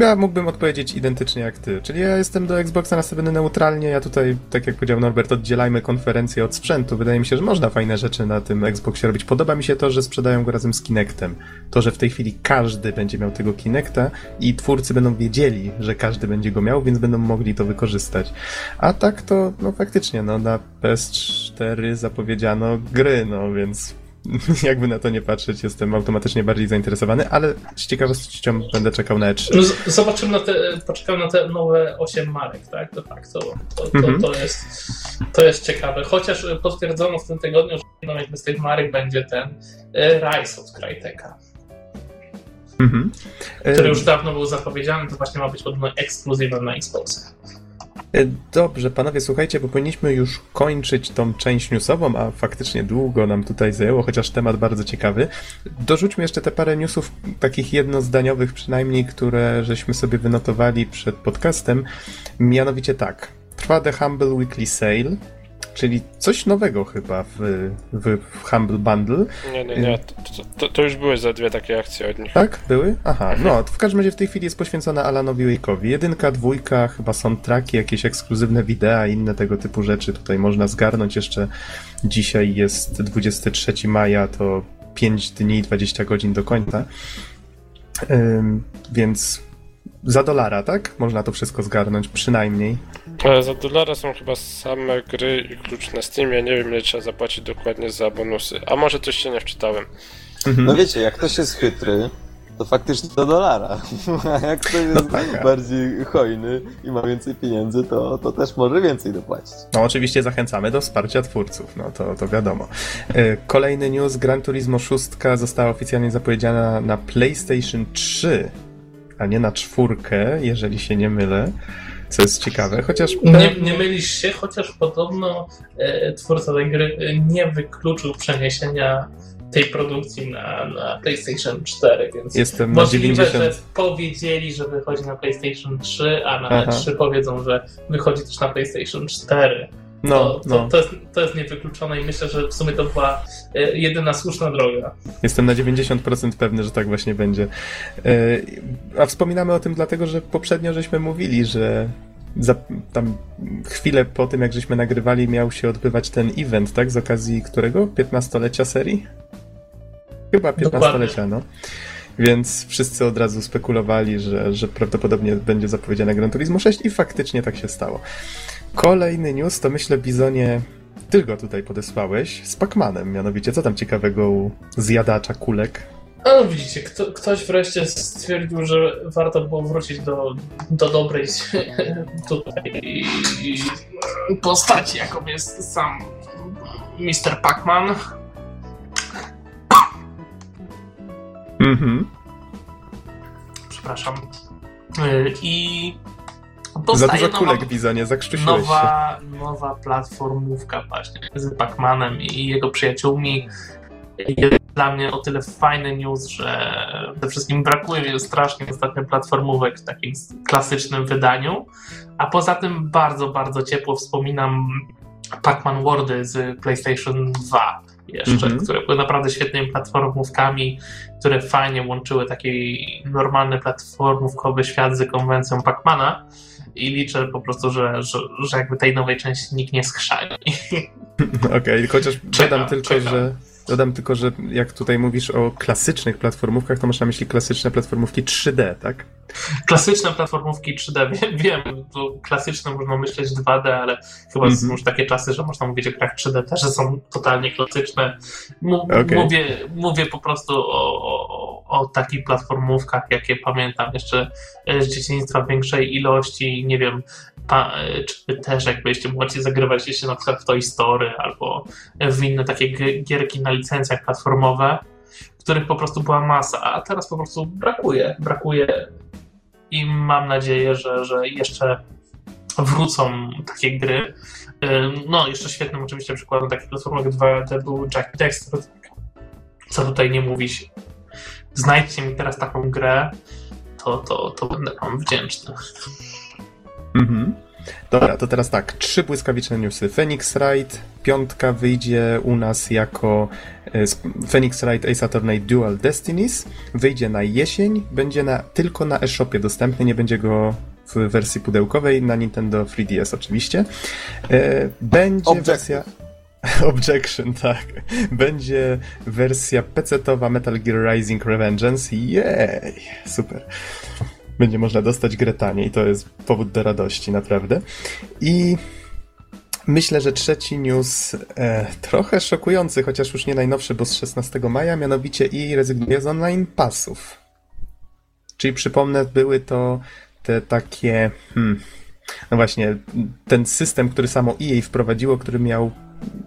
Ja mógłbym odpowiedzieć identycznie jak ty. Czyli ja jestem do Xboxa nastawiony neutralnie. Ja tutaj, tak jak powiedział Norbert, oddzielajmy konferencję od sprzętu. Wydaje mi się, że można fajne rzeczy na tym Xboxie robić. Podoba mi się to, że sprzedają go razem z Kinectem. To, że w tej chwili każdy będzie miał tego Kinecta i twórcy będą wiedzieli, że każdy będzie go miał, więc będą mogli to wykorzystać. A tak to, no faktycznie, no na PS4 zapowiedziano gry, no więc jakby na to nie patrzeć, jestem automatycznie bardziej zainteresowany, ale z ciekawością będę czekał na E E3. No, zobaczymy na te, poczekamy na te nowe 8 marek, tak? To tak, to, to, to, Mhm. to, jest, to jest ciekawe. Chociaż y, potwierdzono w tym tygodniu, że jedną jakby z tych marek będzie ten y, Rise od Crytek'a, Mhm. E, który już dawno był zapowiedziany, to właśnie ma być podobno ekskluzywem na Xboxa. E, dobrze, panowie, słuchajcie, bo powinniśmy już kończyć tą część newsową, a faktycznie długo nam tutaj zajęło, chociaż temat bardzo ciekawy. Dorzućmy jeszcze te parę newsów, takich jednozdaniowych przynajmniej, które żeśmy sobie wynotowali przed podcastem. Mianowicie tak, trwa The Humble Weekly Sale, czyli coś nowego chyba w, w, w Humble Bundle. Nie, nie, nie. To, to, to, już były za dwie takie akcje od nich. Tak? Były? Aha, no, w każdym razie w tej chwili jest poświęcona Alanowi Wake'owi. Jedynka, dwójka, chyba są traki, jakieś ekskluzywne wideo, inne tego typu rzeczy tutaj można zgarnąć. Jeszcze dzisiaj jest 23 maja, to 5 dni i 20 godzin do końca. Ym, więc za dolara, tak? Można to wszystko zgarnąć, przynajmniej. Ale za dolara są chyba same gry i klucz na Steamie. Nie wiem, ile trzeba zapłacić dokładnie za bonusy. A może coś się nie wczytałem. Mhm. No wiecie, jak ktoś jest chytry, to faktycznie do dolara. A jak ktoś jest No tak. bardziej hojny i ma więcej pieniędzy, to, to też może więcej dopłacić. No oczywiście zachęcamy do wsparcia twórców, no to, to wiadomo. E, Kolejny news, Gran Turismo 6 została oficjalnie zapowiedziana na PlayStation 3, a nie na czwórkę, jeżeli się nie mylę, co jest ciekawe, chociaż... Nie, nie mylisz się, chociaż podobno e, twórca tej gry nie wykluczył przeniesienia tej produkcji na, na PlayStation 4, więc Jestem na możliwe, 90... że powiedzieli, że wychodzi na PlayStation 3, a na Aha. 3 powiedzą, że wychodzi też na PlayStation 4. No, to, no. to, jest, to jest niewykluczone i myślę, że w sumie to była e, jedyna słuszna droga. Jestem na 90% pewny, że tak właśnie będzie. E, A wspominamy o tym dlatego, że poprzednio żeśmy mówili, że za, tam chwilę po tym, jak żeśmy nagrywali, miał się odbywać ten event, tak? Z okazji którego? 15-lecia serii? Chyba 15-lecia, no. Więc wszyscy od razu spekulowali, że, że prawdopodobnie będzie zapowiedziane Gran Turismo 6 i faktycznie tak się stało. Kolejny news to myślę, Bizonie, ty go tutaj podesłałeś z Pacmanem, mianowicie co tam ciekawego u zjadacza kulek? No widzicie, kto, ktoś wreszcie stwierdził, że warto było wrócić do, do dobrej tutaj postaci, jaką jest sam Mr. Pac-Man. Mhm. Przepraszam. Y, I Za powstaje dużo kulek, nowa, Bizonie, zakrztusiłeś się. nowa, nowa platformówka właśnie z Pac-Manem i jego przyjaciółmi. Jest dla mnie o tyle fajny news, że przede wszystkim brakuje mi strasznie ostatnio platformówek w takim klasycznym wydaniu, a poza tym bardzo, bardzo ciepło wspominam Pac-Man Worldy z PlayStation 2 jeszcze, Mhm. które były naprawdę świetnymi platformówkami, które fajnie łączyły taki normalny platformówkowy świat z konwencją Pac-Mana i liczę po prostu, że, że, że jakby tej nowej części nikt nie schrzani. Okej, chociaż dodam Czekam, tylko, czekam. że dodam tylko, że jak tutaj mówisz o klasycznych platformówkach, to masz na myśli klasyczne platformówki 3D, tak? Klasyczne platformówki 3D, wiem, wiem klasyczne można myśleć 2D, ale chyba są Mhm. już takie czasy, że można mówić o grach 3D też, że są totalnie klasyczne. Mu- Okej. mówię, mówię po prostu o, o, o takich platformówkach, jakie pamiętam jeszcze e, z dzieciństwa w większej ilości, nie wiem, czy wy też jak byliście młodzi zagrywaliście się na przykład w Toy Story albo w inne takie gi- gierki na licencjach platformowe, których po prostu była masa, a teraz po prostu brakuje, brakuje i mam nadzieję, że, że jeszcze wrócą takie gry. Ym, No, jeszcze świetnym oczywiście przykładem takich platformek 2D był Jack Dexter. Co tutaj nie mówić. Znajdźcie mi teraz taką grę, to, to, to będę wam wdzięczny. Mhm. Dobra, to teraz tak, trzy błyskawiczne newsy. Phoenix Wright, piątka wyjdzie u nas jako e, Phoenix Wright Ace Attorney Dual Destinies. Wyjdzie na jesień, będzie na, tylko na eShopie dostępny, nie będzie go w wersji pudełkowej, na Nintendo 3DS oczywiście. E, Będzie Objective. wersja... Objection, tak. Będzie wersja PC-towa Metal Gear Rising Revengeance. Jej, super. Będzie można dostać grę taniej, to jest powód do radości, naprawdę. I myślę, że trzeci news e, trochę szokujący, chociaż już nie najnowszy, bo z 16 maja, mianowicie i rezygnuje z online passów. Czyli przypomnę, były to te takie. Hmm, No właśnie, ten system, który samo EA wprowadziło, który miał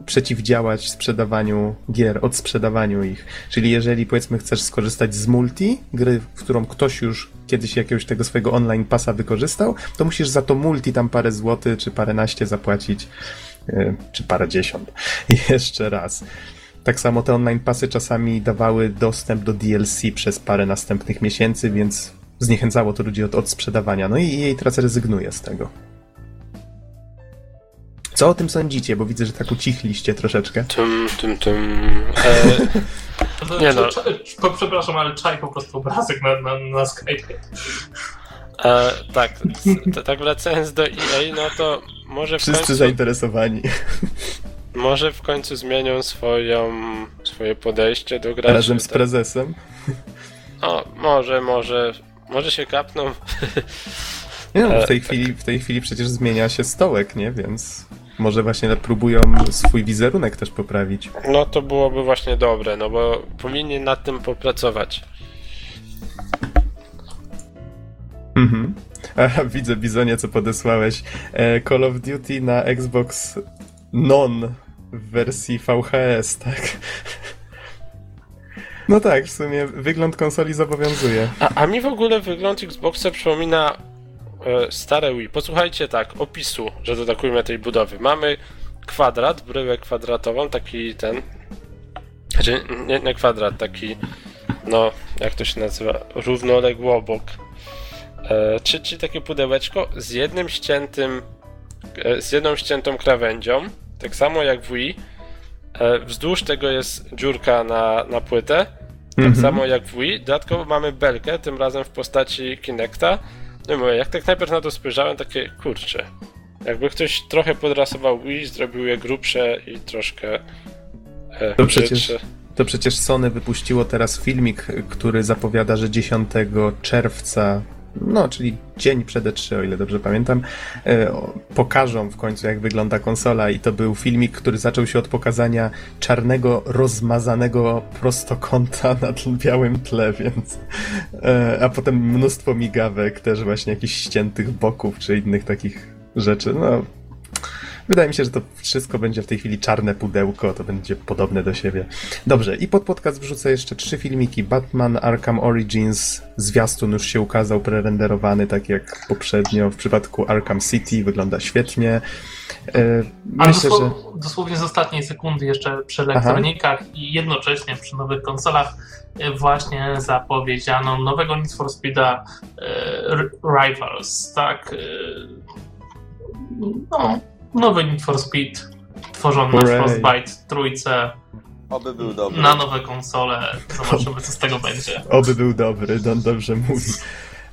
przeciwdziałać sprzedawaniu gier, odsprzedawaniu ich. Czyli jeżeli powiedzmy chcesz skorzystać z multi, gry, w którą ktoś już kiedyś jakiegoś tego swojego online pasa wykorzystał, to musisz za to multi tam parę złotych czy parę naście zapłacić, yy, czy parę dziesiąt. Jeszcze raz. Tak samo te online pasy czasami dawały dostęp do DLC przez parę następnych miesięcy, więc zniechęcało to ludzi od, od sprzedawania. No i jej teraz rezygnuje z tego. Co o tym sądzicie? Bo widzę, że tak ucichliście troszeczkę. Tum, tum, tum. E, To, Nie no. Przepraszam, ale czaj po prostu obrazek na, na, na Skype. e, tak, t- tak wracając do EA, no to może w Wszyscy końcu, zainteresowani. może w końcu zmienią swoją, swoje podejście do graczy. Razem z tak. prezesem. O, może, może, może się kapną. Nie no, w tej, E, tak. chwili, w tej chwili przecież zmienia się stołek, nie? Więc może właśnie próbują swój wizerunek też poprawić. No to byłoby właśnie dobre, no bo powinni nad tym popracować. Mhm. A, widzę, Bizonie, co podesłałeś. E, Call of Duty na Xbox Non w wersji VHS, tak? No tak, w sumie wygląd konsoli zobowiązuje. A, a mi w ogóle wygląd Xboxa przypomina e, stare Wii. Posłuchajcie tak, opisu, że dodakujmy tej budowy. Mamy kwadrat, bryłę kwadratową, taki ten. Znaczy, nie, nie kwadrat, taki. No, jak to się nazywa? Równoległy obok. E, czy, czy takie pudełeczko z jednym ściętym. E, z jedną ściętą krawędzią, tak samo jak w Wii. E, wzdłuż tego jest dziurka na, na płytę. Tak Mhm. samo jak w Wii. Dodatkowo mamy belkę, tym razem w postaci Kinecta. No i mówię, jak tak najpierw na to spojrzałem, takie kurcze. Jakby ktoś trochę podrasował Wii, zrobił je grubsze i troszkę. E, To przecież-. To przecież Sony wypuściło teraz filmik, który zapowiada, że 10 czerwca, no czyli dzień przed E3, o ile dobrze pamiętam, e, pokażą w końcu, jak wygląda konsola. I to był filmik, który zaczął się od pokazania czarnego, rozmazanego prostokąta na białym tle, więc. e, A potem mnóstwo migawek, też właśnie jakichś ściętych boków, czy innych takich rzeczy. No. Wydaje mi się, że to wszystko będzie w tej chwili czarne pudełko, to będzie podobne do siebie. Dobrze, i pod podcast wrzucę jeszcze trzy filmiki. Batman Arkham Origins, zwiastun już się ukazał, prerenderowany, tak jak poprzednio. W przypadku Arkham City wygląda świetnie. E, Myślę, że... dosło- dosłownie z ostatniej sekundy jeszcze przy elektronikach i jednocześnie przy nowych konsolach e, właśnie zapowiedziano nowego Need for Speeda e, Rivals, tak? No, nowy Need for Speed tworzony na Hooray. Frostbite trójce Oby był dobry. na nowe konsole. Zobaczymy, co z tego będzie. Oby był dobry, Don dobrze mówi.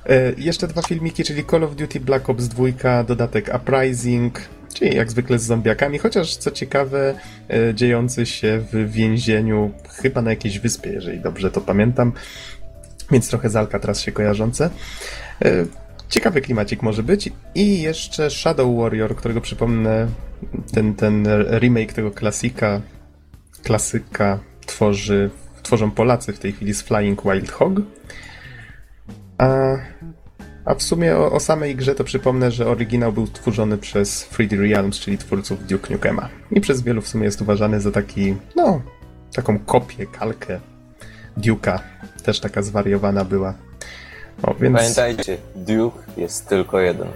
E, jeszcze dwa filmiki, czyli Call of Duty Black Ops 2, dodatek Uprising, czyli jak zwykle z zombiakami, chociaż co ciekawe, e, dziejący się w więzieniu, chyba na jakiejś wyspie, jeżeli dobrze to pamiętam, więc trochę z Alcatraz się kojarzące. E, ciekawy klimacik może być. I jeszcze Shadow Warrior, którego przypomnę, ten, ten remake tego klasika, klasyka tworzy, tworzą Polacy w tej chwili z Flying Wild Hog. A, a w sumie o, o samej grze to przypomnę, że oryginał był tworzony przez 3D Realms, czyli twórców Duke Nukema. I przez wielu w sumie jest uważany za taki, no, taką kopię, kalkę Duke'a. Też taka zwariowana była. O, więc Pamiętajcie, Duke jest tylko jeden.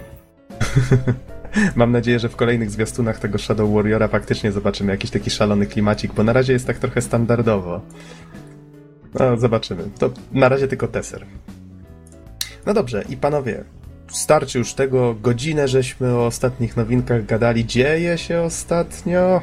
mam nadzieję, że w kolejnych zwiastunach tego Shadow Warriora faktycznie zobaczymy jakiś taki szalony klimacik, bo na razie jest tak trochę standardowo. No, zobaczymy. To na razie tylko teser. No dobrze, i panowie, starczy już tego. Godzinę żeśmy o ostatnich nowinkach gadali. Dzieje się ostatnio.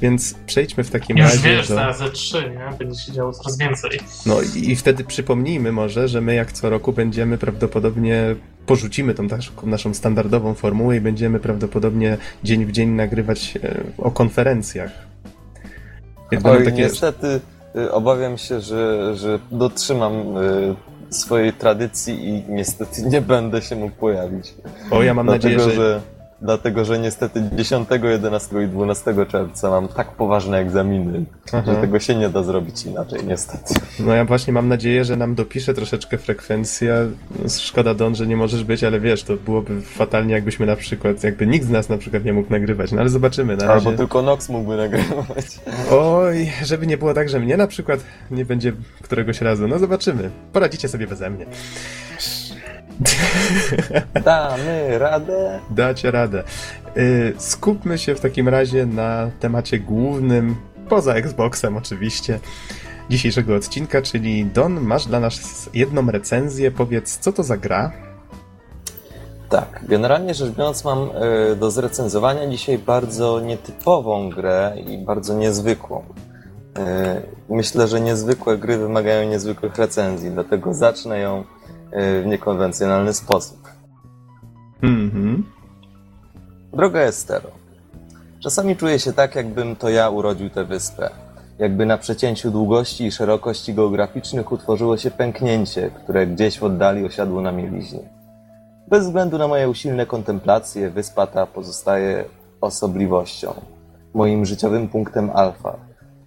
Więc przejdźmy w takim Już razie wiesz, do... ze trzy, nie? Będzie się działo coraz więcej. No i, i wtedy przypomnijmy może, że my jak co roku będziemy prawdopodobnie porzucimy tą naszą, standardową formułę i będziemy prawdopodobnie dzień w dzień nagrywać e, o konferencjach. Oj, takie... niestety y, obawiam się, że, że dotrzymam y, swojej tradycji i niestety nie będę się mógł pojawić. O, ja mam Dlatego, nadzieję, że... że dlatego że niestety 10, 11 i 12 czerwca mam tak poważne egzaminy, Aha. że tego się nie da zrobić inaczej, niestety. No ja właśnie mam nadzieję, że nam dopisze troszeczkę frekwencja. Szkoda Don, że nie możesz być, ale wiesz, to byłoby fatalnie, jakbyśmy na przykład, jakby nikt z nas na przykład nie mógł nagrywać. No ale zobaczymy na razie. Albo tylko Nox mógłby nagrywać. Oj, żeby nie było tak, że mnie na przykład nie będzie któregoś razu. No zobaczymy. Poradzicie sobie beze mnie. Damy radę. Dacie radę. Y, skupmy się w takim razie na temacie głównym, poza Xboxem oczywiście, dzisiejszego odcinka, czyli Don, masz dla nas jedną recenzję. Powiedz, co to za gra? Tak, generalnie rzecz biorąc mam e, do zrecenzowania dzisiaj bardzo nietypową grę i bardzo niezwykłą. E, Myślę, że niezwykłe gry wymagają niezwykłych recenzji, dlatego zacznę ją w niekonwencjonalny sposób. Mhm. Droga Estero. Czasami czuję się tak, jakbym to ja urodził tę wyspę. Jakby na przecięciu długości i szerokości geograficznych utworzyło się pęknięcie, które gdzieś w oddali osiadło na mieliźnie. Bez względu na moje usilne kontemplacje, wyspa ta pozostaje osobliwością, moim życiowym punktem alfa,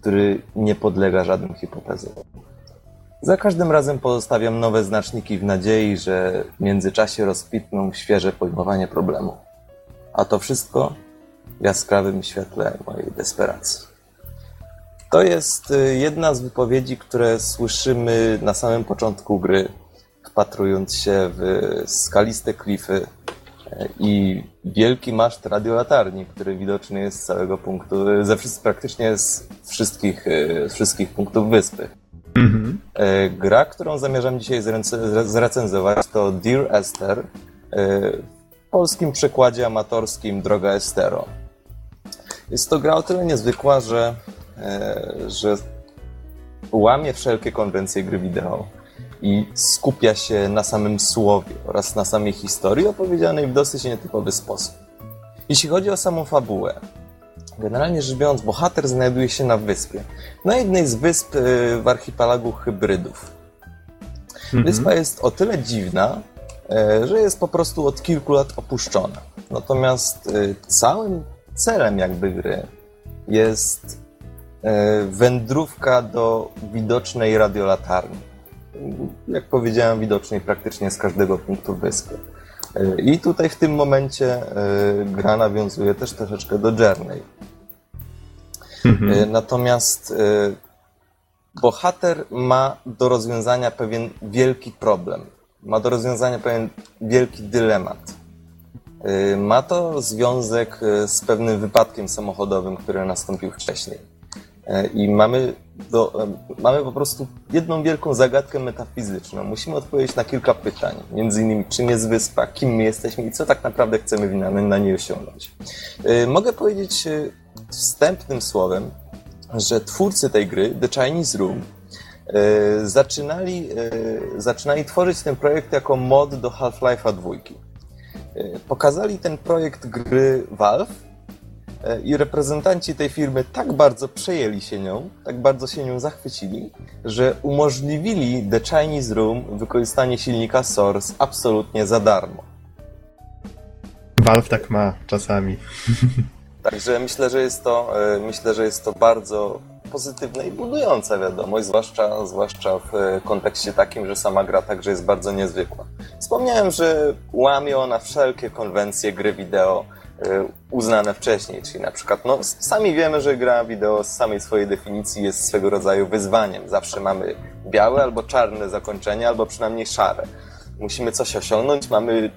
który nie podlega żadnym hipotezom. Za każdym razem pozostawiam nowe znaczniki w nadziei, że w międzyczasie rozkwitną świeże pojmowanie problemu. A to wszystko w jaskrawym świetle mojej desperacji. To jest y, jedna z wypowiedzi, które słyszymy na samym początku gry, wpatrując się w skaliste klify y, i wielki maszt radiolatarni, który widoczny jest z całego punktu, ze wszystkich, praktycznie z wszystkich, y, z wszystkich punktów wyspy. Mhm. E, Gra, którą zamierzam dzisiaj zrec- zrecenzować, to Dear Esther. e, W polskim przekładzie amatorskim Droga Estero. Jest to gra o tyle niezwykła, że, e, że łamie wszelkie konwencje gry wideo i skupia się na samym słowie oraz na samej historii opowiedzianej w dosyć nietypowy sposób. Jeśli chodzi o samą fabułę, generalnie rzecz biorąc, bohater znajduje się na wyspie. Na jednej z wysp y, w archipelagu hybrydów. Mhm. Wyspa jest o tyle dziwna, e, że jest po prostu od kilku lat opuszczona. Natomiast y, całym celem jakby gry jest wędrówka do widocznej radiolatarni. Jak powiedziałem, widocznej praktycznie z każdego punktu wyspy. I tutaj w tym momencie e, gra nawiązuje też troszeczkę do Journey. Mhm. E, Natomiast e, bohater ma do rozwiązania pewien wielki problem. Ma do rozwiązania pewien wielki dylemat. Ma to związek z pewnym wypadkiem samochodowym, który nastąpił wcześniej. E, I mamy, do, e, mamy po prostu jedną wielką zagadkę metafizyczną. Musimy odpowiedzieć na kilka pytań. Między innymi, czym jest wyspa, kim my jesteśmy i co tak naprawdę chcemy na, na niej osiągnąć. E, Mogę powiedzieć wstępnym słowem, że twórcy tej gry, The Chinese Room, zaczynali, zaczynali tworzyć ten projekt jako mod do Half-Life'a 2. E, Pokazali ten projekt gry Valve i reprezentanci tej firmy tak bardzo przejęli się nią, tak bardzo się nią zachwycili, że umożliwili The Chinese Room wykorzystanie silnika Source absolutnie za darmo. Valve tak ma czasami. Także myślę, że jest to, e, myślę, że jest to bardzo pozytywna i budująca wiadomość, zwłaszcza, zwłaszcza w e, kontekście takim, że sama gra także jest bardzo niezwykła. Wspomniałem, że łamie ona wszelkie konwencje gry wideo e, uznane wcześniej, czyli na przykład, no sami wiemy, że gra wideo z samej swojej definicji jest swego rodzaju wyzwaniem. Zawsze mamy białe albo czarne zakończenie, albo przynajmniej szare. Musimy coś osiągnąć, mamy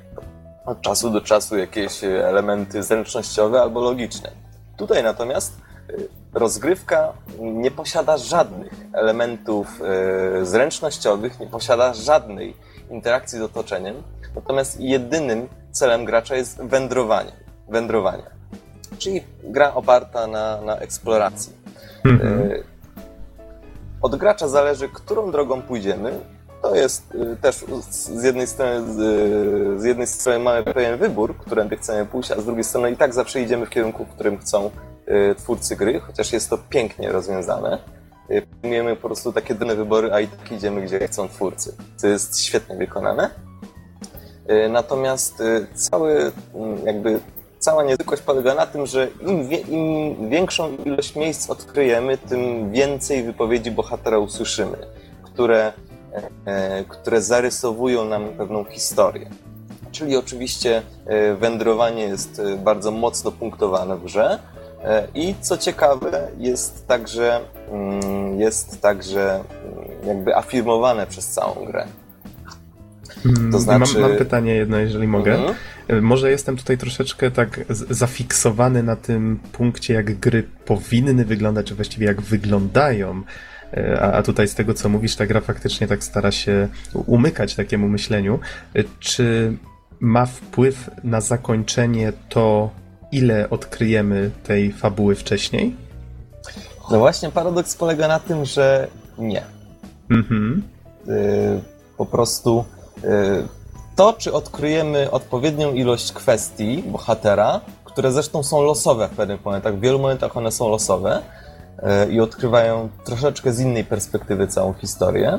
od czasu do czasu jakieś elementy zręcznościowe albo logiczne. Tutaj natomiast y, rozgrywka nie posiada żadnych elementów y, zręcznościowych, nie posiada żadnej interakcji z otoczeniem, natomiast jedynym celem gracza jest wędrowanie. Wędrowanie. Czyli gra oparta na, na eksploracji. Mhm. Y, Od gracza zależy, którą drogą pójdziemy. To jest y, też z jednej strony, z, jednej strony mamy pewien wybór, którędy chcemy pójść, a z drugiej strony i tak zawsze idziemy w kierunku, w którym chcą y, twórcy gry, chociaż jest to pięknie rozwiązane. Podejmujemy po prostu takie drobne wybory, a i tak idziemy, gdzie chcą twórcy, co jest świetnie wykonane. Natomiast cały mm, jakby cała niezwykłość polega na tym, że im, wie, im większą ilość miejsc odkryjemy, tym więcej wypowiedzi bohatera usłyszymy, które, e, które zarysowują nam pewną historię. Czyli oczywiście e, wędrowanie jest e, bardzo mocno punktowane w grze. I co ciekawe, jest także, mm, jest także mm, jakby afirmowane przez całą grę. To znaczy... mam, mam pytanie jedno, jeżeli mogę. Mhm. Może jestem tutaj troszeczkę tak zafiksowany na tym punkcie, jak gry powinny wyglądać, czy właściwie jak wyglądają. A, a tutaj z tego, co mówisz, ta gra faktycznie tak stara się umykać takiemu myśleniu. Czy ma wpływ na zakończenie to, ile odkryjemy tej fabuły wcześniej? No właśnie, paradoks polega na tym, że nie. Mhm. Po prostu to, czy odkryjemy odpowiednią ilość kwestii bohatera, które zresztą są losowe w pewnych momentach, w wielu momentach one są losowe y, i odkrywają troszeczkę z innej perspektywy całą historię,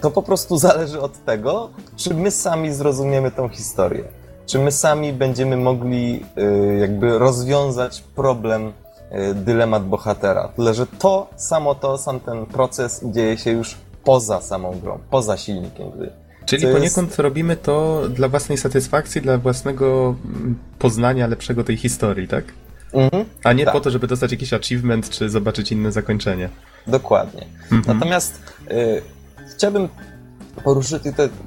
to po prostu zależy od tego, czy my sami zrozumiemy tą historię czy my sami będziemy mogli y, jakby rozwiązać problem, dylemat bohatera. Tyle, że to, samo to, sam ten proces dzieje się już poza samą grą, poza silnikiem gry. Czyli poniekąd jest... robimy to dla własnej satysfakcji, dla własnego mm, poznania lepszego tej historii, tak? Mhm, A nie tak. po to, żeby dostać jakiś achievement, czy zobaczyć inne zakończenie. Dokładnie. Mhm. Natomiast y, chciałbym poruszyć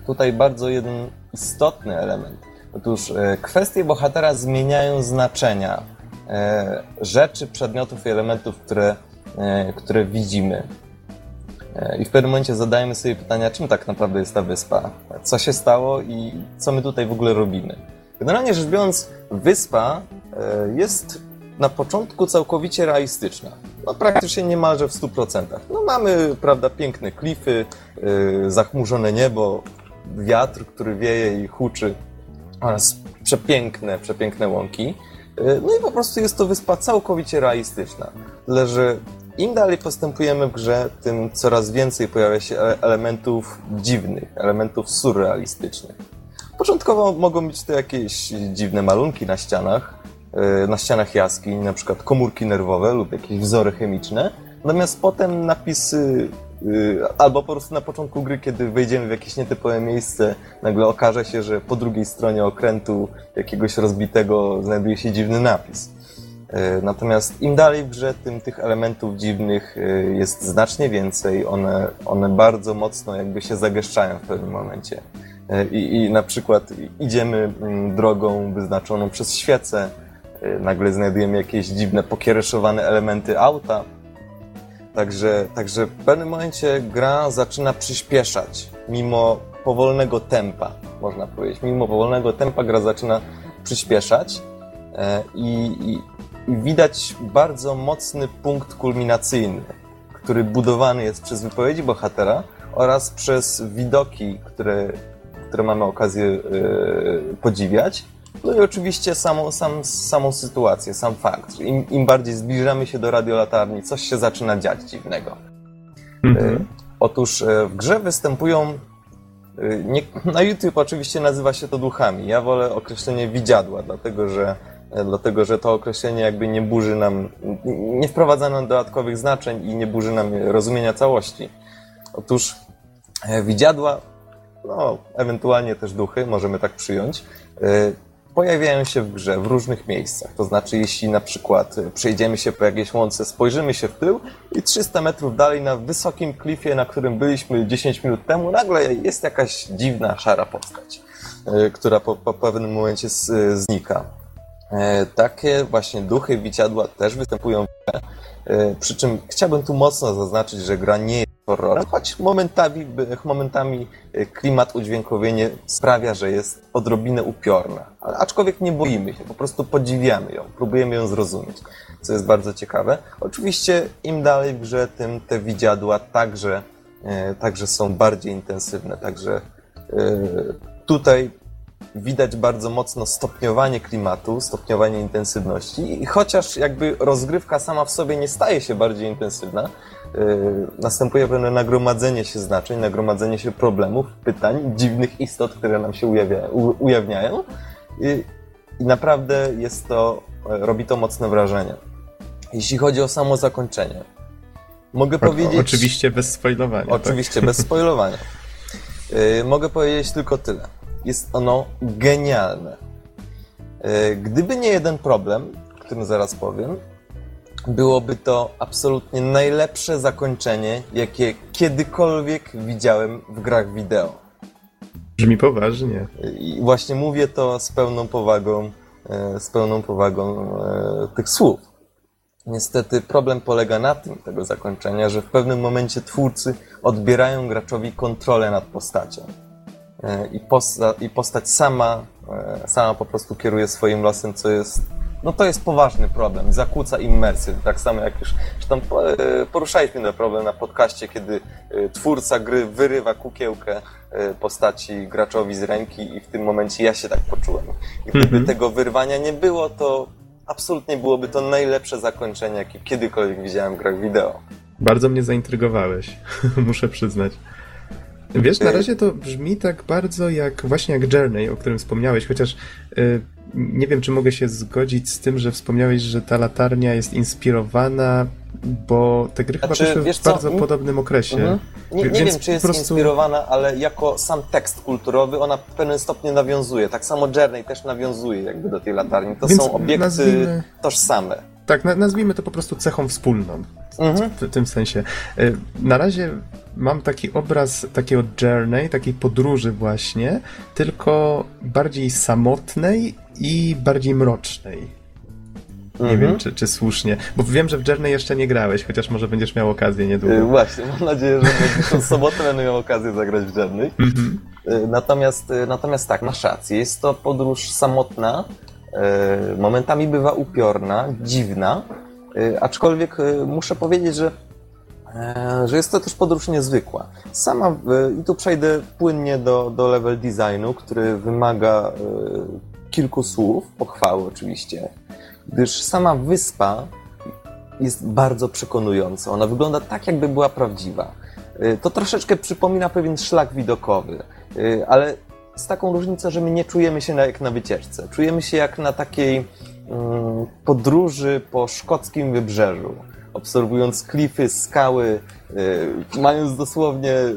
tutaj bardzo jeden istotny element. Otóż e, kwestie bohatera zmieniają znaczenia e, rzeczy, przedmiotów i elementów, które, e, które widzimy. I w pewnym momencie zadajemy sobie pytania, czym tak naprawdę jest ta wyspa? Co się stało i co my tutaj w ogóle robimy? Generalnie rzecz biorąc, wyspa jest na początku całkowicie realistyczna. No, praktycznie niemalże w 100%. No, mamy, prawda, piękne klify, zachmurzone niebo, wiatr, który wieje i huczy oraz przepiękne, przepiękne łąki. Y, no i po prostu jest to wyspa całkowicie realistyczna. Tyle, że im dalej postępujemy w grze, tym coraz więcej pojawia się elementów dziwnych, elementów surrealistycznych. Początkowo mogą być to jakieś dziwne malunki na ścianach, y, na ścianach jaskiń, na przykład komórki nerwowe lub jakieś wzory chemiczne. Natomiast potem napisy Y, albo po prostu na początku gry, kiedy wejdziemy w jakieś nietypowe miejsce, nagle okaże się, że po drugiej stronie okrętu jakiegoś rozbitego znajduje się dziwny napis. Y, natomiast im dalej w grze, tym tych elementów dziwnych y, jest znacznie więcej. One, one bardzo mocno jakby się zagęszczają w pewnym momencie. I, I na przykład idziemy mm, drogą wyznaczoną przez świecę, nagle znajdujemy jakieś dziwne, pokiereszowane elementy auta, Także, także w pewnym momencie gra zaczyna przyspieszać, mimo powolnego tempa, można powiedzieć. Mimo powolnego tempa gra zaczyna przyspieszać e, i, i, i widać bardzo mocny punkt kulminacyjny, który budowany jest przez wypowiedzi bohatera oraz przez widoki, które, które mamy okazję yy, podziwiać no i oczywiście samą, sam, samą sytuację, sam fakt. Im, Im bardziej zbliżamy się do radiolatarni, coś się zaczyna dziać dziwnego. Mhm. E, otóż e, w grze występują. Nie, na YouTube oczywiście nazywa się to duchami. Ja wolę określenie widziadła, dlatego że, dlatego że to określenie jakby nie burzy nam, nie wprowadza nam dodatkowych znaczeń i nie burzy nam rozumienia całości. Otóż widziadła, no, ewentualnie też duchy, możemy tak przyjąć, pojawiają się w grze w różnych miejscach. To znaczy, jeśli na przykład przejdziemy się po jakiejś łące, spojrzymy się w tył i 300 metrów dalej na wysokim klifie, na którym byliśmy 10 minut temu, nagle jest jakaś dziwna, szara postać, e, która po, po pewnym momencie znika. E, takie właśnie duchy, widziadła też występują w grze. E, przy czym chciałbym tu mocno zaznaczyć, że gra nie jest horrorem, choć momentami, momentami e, klimat, udźwiękowienie sprawia, że jest odrobinę upiorna. Aczkolwiek nie boimy się, po prostu podziwiamy ją, próbujemy ją zrozumieć, co jest bardzo ciekawe. Oczywiście im dalej w grze, tym te widziadła także, także są bardziej intensywne, także tutaj widać bardzo mocno stopniowanie klimatu, stopniowanie intensywności i chociaż jakby rozgrywka sama w sobie nie staje się bardziej intensywna, yy, następuje pewne nagromadzenie się znaczeń, nagromadzenie się problemów, pytań, dziwnych istot, które nam się ujawia, u, ujawniają. Yy, I naprawdę jest to, e, robi to mocne wrażenie. Jeśli chodzi o samo zakończenie, mogę O, powiedzieć... oczywiście bez spoilowania. tak? Oczywiście, bez spoilowania. Yy, mogę powiedzieć tylko tyle. Jest ono genialne. Yy, gdyby nie jeden problem, o którym zaraz powiem, byłoby to absolutnie najlepsze zakończenie, jakie kiedykolwiek widziałem w grach wideo. Brzmi poważnie. I właśnie mówię to z pełną powagą, e, z pełną powagą e, tych słów. Niestety problem polega na tym, tego zakończenia, że w pewnym momencie twórcy odbierają graczowi kontrolę nad postacią. E, I, posta i postać sama, e, sama po prostu kieruje swoim losem, co jest, no to jest poważny problem, zakłóca immersję. Tak samo jak już, po- e, poruszaliśmy ten problem na podcaście, kiedy twórca gry wyrywa kukiełkę postaci graczowi z ręki i w tym momencie ja się tak poczułem. I gdyby Mhm. tego wyrwania nie było, to absolutnie byłoby to najlepsze zakończenie, jakie kiedykolwiek widziałem w grach wideo. Bardzo mnie zaintrygowałeś, muszę przyznać. Wiesz, na razie to brzmi tak bardzo jak właśnie jak Journey, o którym wspomniałeś, chociaż y, nie wiem, czy mogę się zgodzić z tym, że wspomniałeś, że ta latarnia jest inspirowana, bo te gry chyba Znaczy, wiesz w co, bardzo m- podobnym okresie. Mhm. Nie, nie wiem, czy jest prostu- inspirowana, ale jako sam tekst kulturowy ona w pewnym stopniu nawiązuje. Tak samo Journey też nawiązuje jakby do tej latarni. To Więc są obiekty nazwijmy- tożsame. Tak, na, nazwijmy to po prostu cechą wspólną. Mhm. w tym sensie. Y, Na razie mam taki obraz takiego journey, takiej podróży właśnie, tylko bardziej samotnej i bardziej mrocznej. Nie Mhm. wiem, czy, czy słusznie. Bo wiem, że w Journey jeszcze nie grałeś, chociaż może będziesz miał okazję Y, niedługo. Właśnie, mam nadzieję, że w sobotę będę miał okazję zagrać w Journey. Mhm. Y, Natomiast, y, natomiast tak, masz rację. Jest to podróż samotna, y, momentami bywa upiorna, dziwna, y, aczkolwiek y, muszę powiedzieć, że, e, że jest to też podróż niezwykła. Sama, i tu przejdę płynnie do, do level designu, który wymaga kilku słów, pochwały oczywiście, gdyż sama wyspa jest bardzo przekonująca. Ona wygląda tak, jakby była prawdziwa. To troszeczkę przypomina pewien szlak widokowy, ale z taką różnicą, że my nie czujemy się jak na wycieczce. Czujemy się jak na takiej mm, podróży po szkockim wybrzeżu, obserwując klify, skały, y, mając dosłownie y,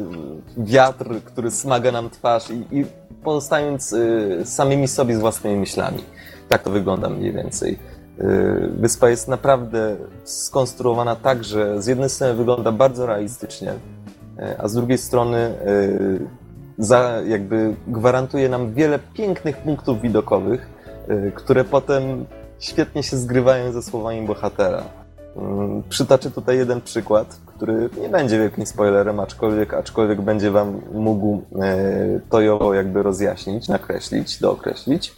wiatr, który smaga nam twarz i, i pozostając y, samymi sobie z własnymi myślami. Tak to wygląda mniej więcej. Y, Wyspa jest naprawdę skonstruowana tak, że z jednej strony wygląda bardzo realistycznie, y, a z drugiej strony za, jakby gwarantuje nam wiele pięknych punktów widokowych, y, które potem świetnie się zgrywają ze słowami bohatera. Mm, Przytaczę tutaj jeden przykład, który nie będzie wielkim spoilerem, aczkolwiek, aczkolwiek będzie wam mógł e, to jakby rozjaśnić, nakreślić, dookreślić.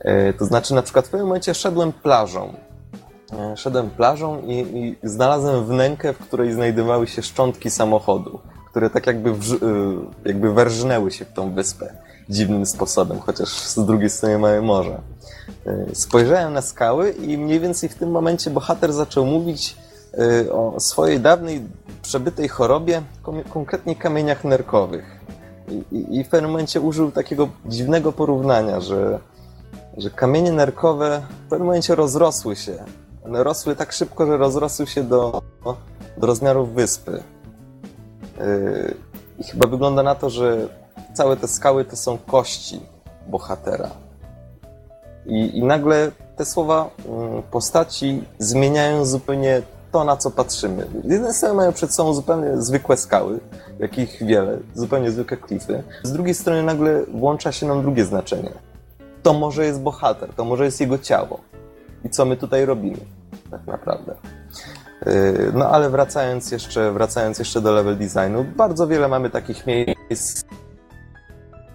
E, To znaczy, na przykład w pewnym momencie szedłem plażą. E, Szedłem plażą i, i znalazłem wnękę, w której znajdowały się szczątki samochodu, które tak jakby, y, jakby werżnęły się w tą wyspę dziwnym sposobem, chociaż z drugiej strony mamy morze. E, Spojrzałem na skały i mniej więcej w tym momencie bohater zaczął mówić e, o swojej dawnej przebytej chorobie, konkretnie kamieniach nerkowych. I w pewnym momencie użył takiego dziwnego porównania, że że kamienie nerkowe w pewnym momencie rozrosły się. One rosły tak szybko, że rozrosły się do, do rozmiarów wyspy. Yy, I chyba wygląda na to, że całe te skały to są kości bohatera. I, i nagle te słowa mm, postaci zmieniają zupełnie to, na co patrzymy. Z jednej strony mają przed sobą zupełnie zwykłe skały, jakich wiele, zupełnie zwykłe klify. Z drugiej strony nagle włącza się nam drugie znaczenie to może jest bohater, to może jest jego ciało. I co my tutaj robimy, tak naprawdę. Yy, No ale wracając jeszcze, wracając jeszcze do level designu, bardzo wiele mamy takich miejsc.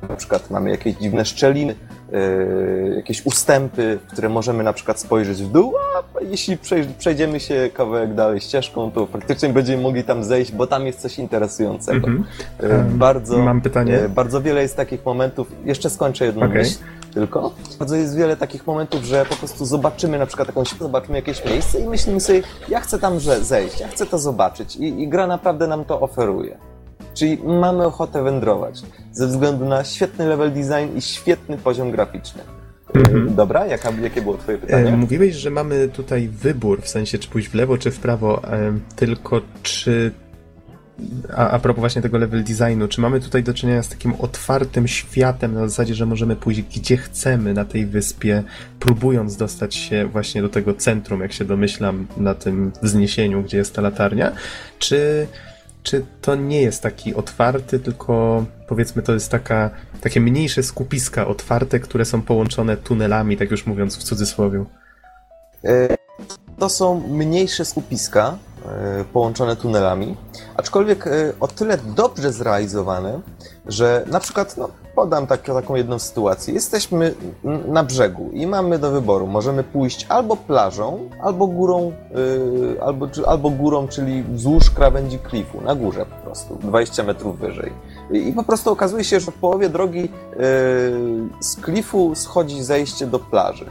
Na przykład mamy jakieś dziwne szczeliny, yy, jakieś ustępy, w które możemy na przykład spojrzeć w dół, a jeśli przej- przejdziemy się kawałek dalej ścieżką, to faktycznie będziemy mogli tam zejść, bo tam jest coś interesującego. Yy, Em, Bardzo, Mam pytanie. Bardzo wiele jest takich momentów, jeszcze skończę jedną Okej. myśl tylko. Bardzo jest wiele takich momentów, że po prostu zobaczymy na przykład jakąś, zobaczymy jakieś miejsce i myślimy sobie, ja chcę tam że- zejść, ja chcę to zobaczyć i, i gra naprawdę nam to oferuje. Czyli mamy ochotę wędrować ze względu na świetny level design i świetny poziom graficzny. Mhm. Dobra, jaka, jakie było twoje E, pytanie? Mówiłeś, że mamy tutaj wybór, w sensie czy pójść w lewo, czy w prawo, e, tylko czy... A, a propos właśnie tego level designu, czy mamy tutaj do czynienia z takim otwartym światem na zasadzie, że możemy pójść gdzie chcemy na tej wyspie, próbując dostać się właśnie do tego centrum, jak się domyślam, na tym wzniesieniu, gdzie jest ta latarnia, czy, czy to nie jest taki otwarty, tylko powiedzmy to jest taka, takie mniejsze skupiska otwarte, które są połączone tunelami, tak już mówiąc w cudzysłowie. E, To są mniejsze skupiska połączone tunelami, aczkolwiek e, o tyle dobrze zrealizowane, że na przykład, no, podam tak, taką jedną sytuację. Jesteśmy na brzegu i mamy do wyboru. Możemy pójść albo plażą, albo górą, e, albo, albo górą, czyli wzdłuż krawędzi klifu, na górze po prostu, 20 metrów wyżej. I po prostu okazuje się, że w połowie drogi e, z klifu schodzi zejście do plaży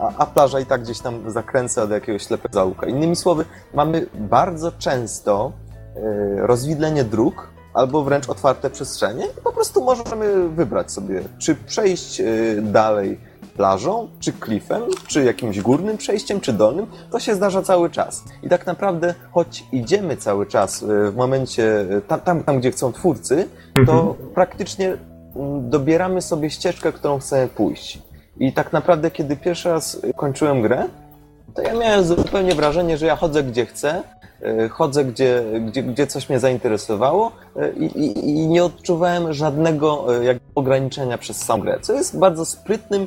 a, a plaża i tak gdzieś tam zakręca do jakiegoś ślepego zaułka. Innymi słowy, mamy bardzo często e, rozwidlenie dróg albo wręcz otwarte przestrzenie i po prostu możemy wybrać sobie, czy przejść e, dalej plażą, czy klifem, czy jakimś górnym przejściem, czy dolnym. To się zdarza cały czas. I tak naprawdę, choć idziemy cały czas w momencie, tam, tam, tam gdzie chcą twórcy, to praktycznie mm, dobieramy sobie ścieżkę, którą chcemy pójść. I tak naprawdę, kiedy pierwszy raz kończyłem grę, to ja miałem zupełnie wrażenie, że ja chodzę gdzie chcę, chodzę gdzie, gdzie, gdzie coś mnie zainteresowało e, i, i, i nie odczuwałem żadnego e, jakby ograniczenia przez sam grę, co jest bardzo sprytnym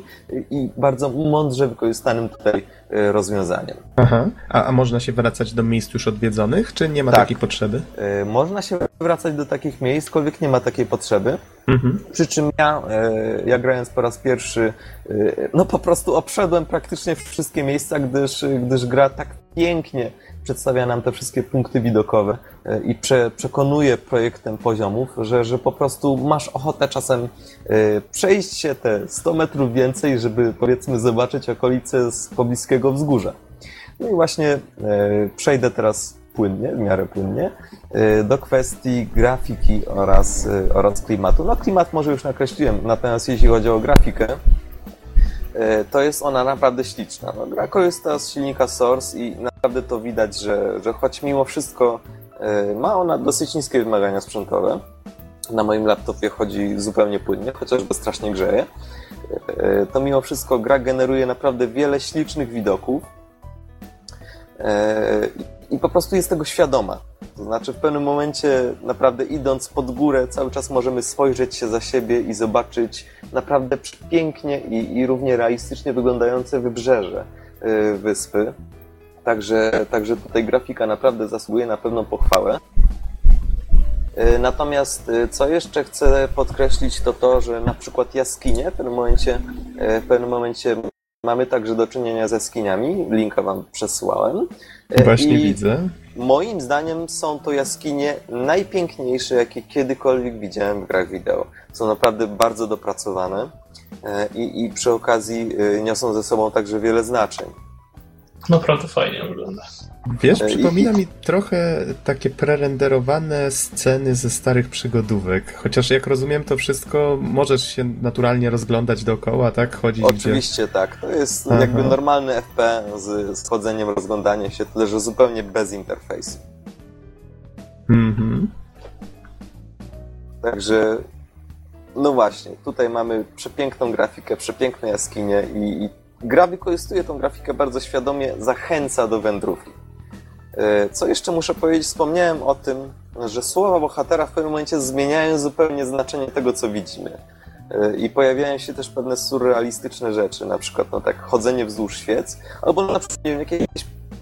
i bardzo mądrze wykorzystanym tutaj e, rozwiązaniem. Aha. A, a można się wracać do miejsc już odwiedzonych, czy nie ma Tak. takiej potrzeby? E, Można się wracać do takich miejsc, aczkolwiek nie ma takiej potrzeby. Mhm. Przy czym ja, e, ja grając po raz pierwszy, e, no po prostu obszedłem praktycznie wszystkie miejsca, gdyż, gdyż gra tak pięknie przedstawia nam te wszystkie punkty widokowe e, i prze, przekonuje projektem poziomów, że, że po prostu masz ochotę czasem e, przejść się te 100 metrów więcej, żeby powiedzmy zobaczyć okolice z pobliskiego wzgórza. No i właśnie e, przejdę teraz płynnie, w miarę płynnie, do kwestii grafiki oraz, oraz klimatu. No klimat może już nakreśliłem, natomiast jeśli chodzi o grafikę, to jest ona naprawdę śliczna. No, gra korzysta z silnika Source i naprawdę to widać, że, że choć mimo wszystko e, ma ona dosyć niskie wymagania sprzętowe, na moim laptopie chodzi zupełnie płynnie, chociaż go strasznie grzeje, e, to mimo wszystko gra generuje naprawdę wiele ślicznych widoków, E, i po prostu jest tego świadoma. To znaczy, w pewnym momencie, naprawdę idąc pod górę, cały czas możemy spojrzeć się za siebie i zobaczyć naprawdę pięknie i, i równie realistycznie wyglądające wybrzeże e, wyspy. Także, także tutaj grafika naprawdę zasługuje na pewną pochwałę. E, Natomiast e, co jeszcze chcę podkreślić, to to, że na przykład jaskinie w pewnym momencie, w pewnym momencie mamy także do czynienia z jaskiniami. Linka wam przesyłałem. E, Właśnie I widzę. Moim zdaniem są to jaskinie najpiękniejsze, jakie kiedykolwiek widziałem w grach wideo. Są naprawdę bardzo dopracowane e, i, i przy okazji e, niosą ze sobą także wiele znaczeń. Naprawdę fajnie wygląda. Wiesz, E, przypomina mi trochę takie prerenderowane sceny ze starych przygodówek. Chociaż jak rozumiem, to wszystko możesz się naturalnie rozglądać dookoła, tak? Chodzić gdzie... Oczywiście tak, to jest Aha. jakby normalny FP z, z chodzeniem, rozglądaniem się, tyle że zupełnie bez interfejsu. Mhm. Także no właśnie, tutaj mamy przepiękną grafikę, przepiękne jaskinie i, i gra wykorzystuje tą grafikę bardzo świadomie, zachęca do wędrówki. E, Co jeszcze muszę powiedzieć, wspomniałem o tym, że słowa bohatera w pewnym momencie zmieniają zupełnie znaczenie tego, co widzimy. E, I pojawiają się też pewne surrealistyczne rzeczy, na przykład no tak chodzenie wzdłuż świec, albo na przykład wiem, jakieś,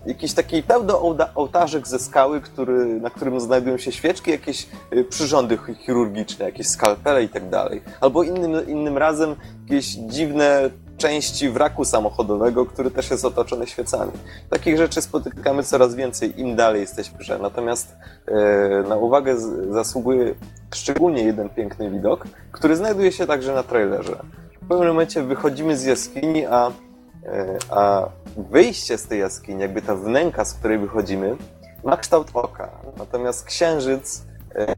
jakiś taki pseudo-ołtarzyk ze skały, który, na którym znajdują się świeczki, jakieś y, przyrządy chi- chirurgiczne, jakieś skalpele i tak dalej. Albo innym, innym razem jakieś dziwne części wraku samochodowego, który też jest otoczony świecami. Takich rzeczy spotykamy coraz więcej, im dalej jesteśmy. Natomiast e, na uwagę zasługuje szczególnie jeden piękny widok, który znajduje się także na trailerze. W pewnym momencie wychodzimy z jaskini, a, e, a wyjście z tej jaskini, jakby ta wnęka, z której wychodzimy, ma kształt oka. Natomiast księżyc e,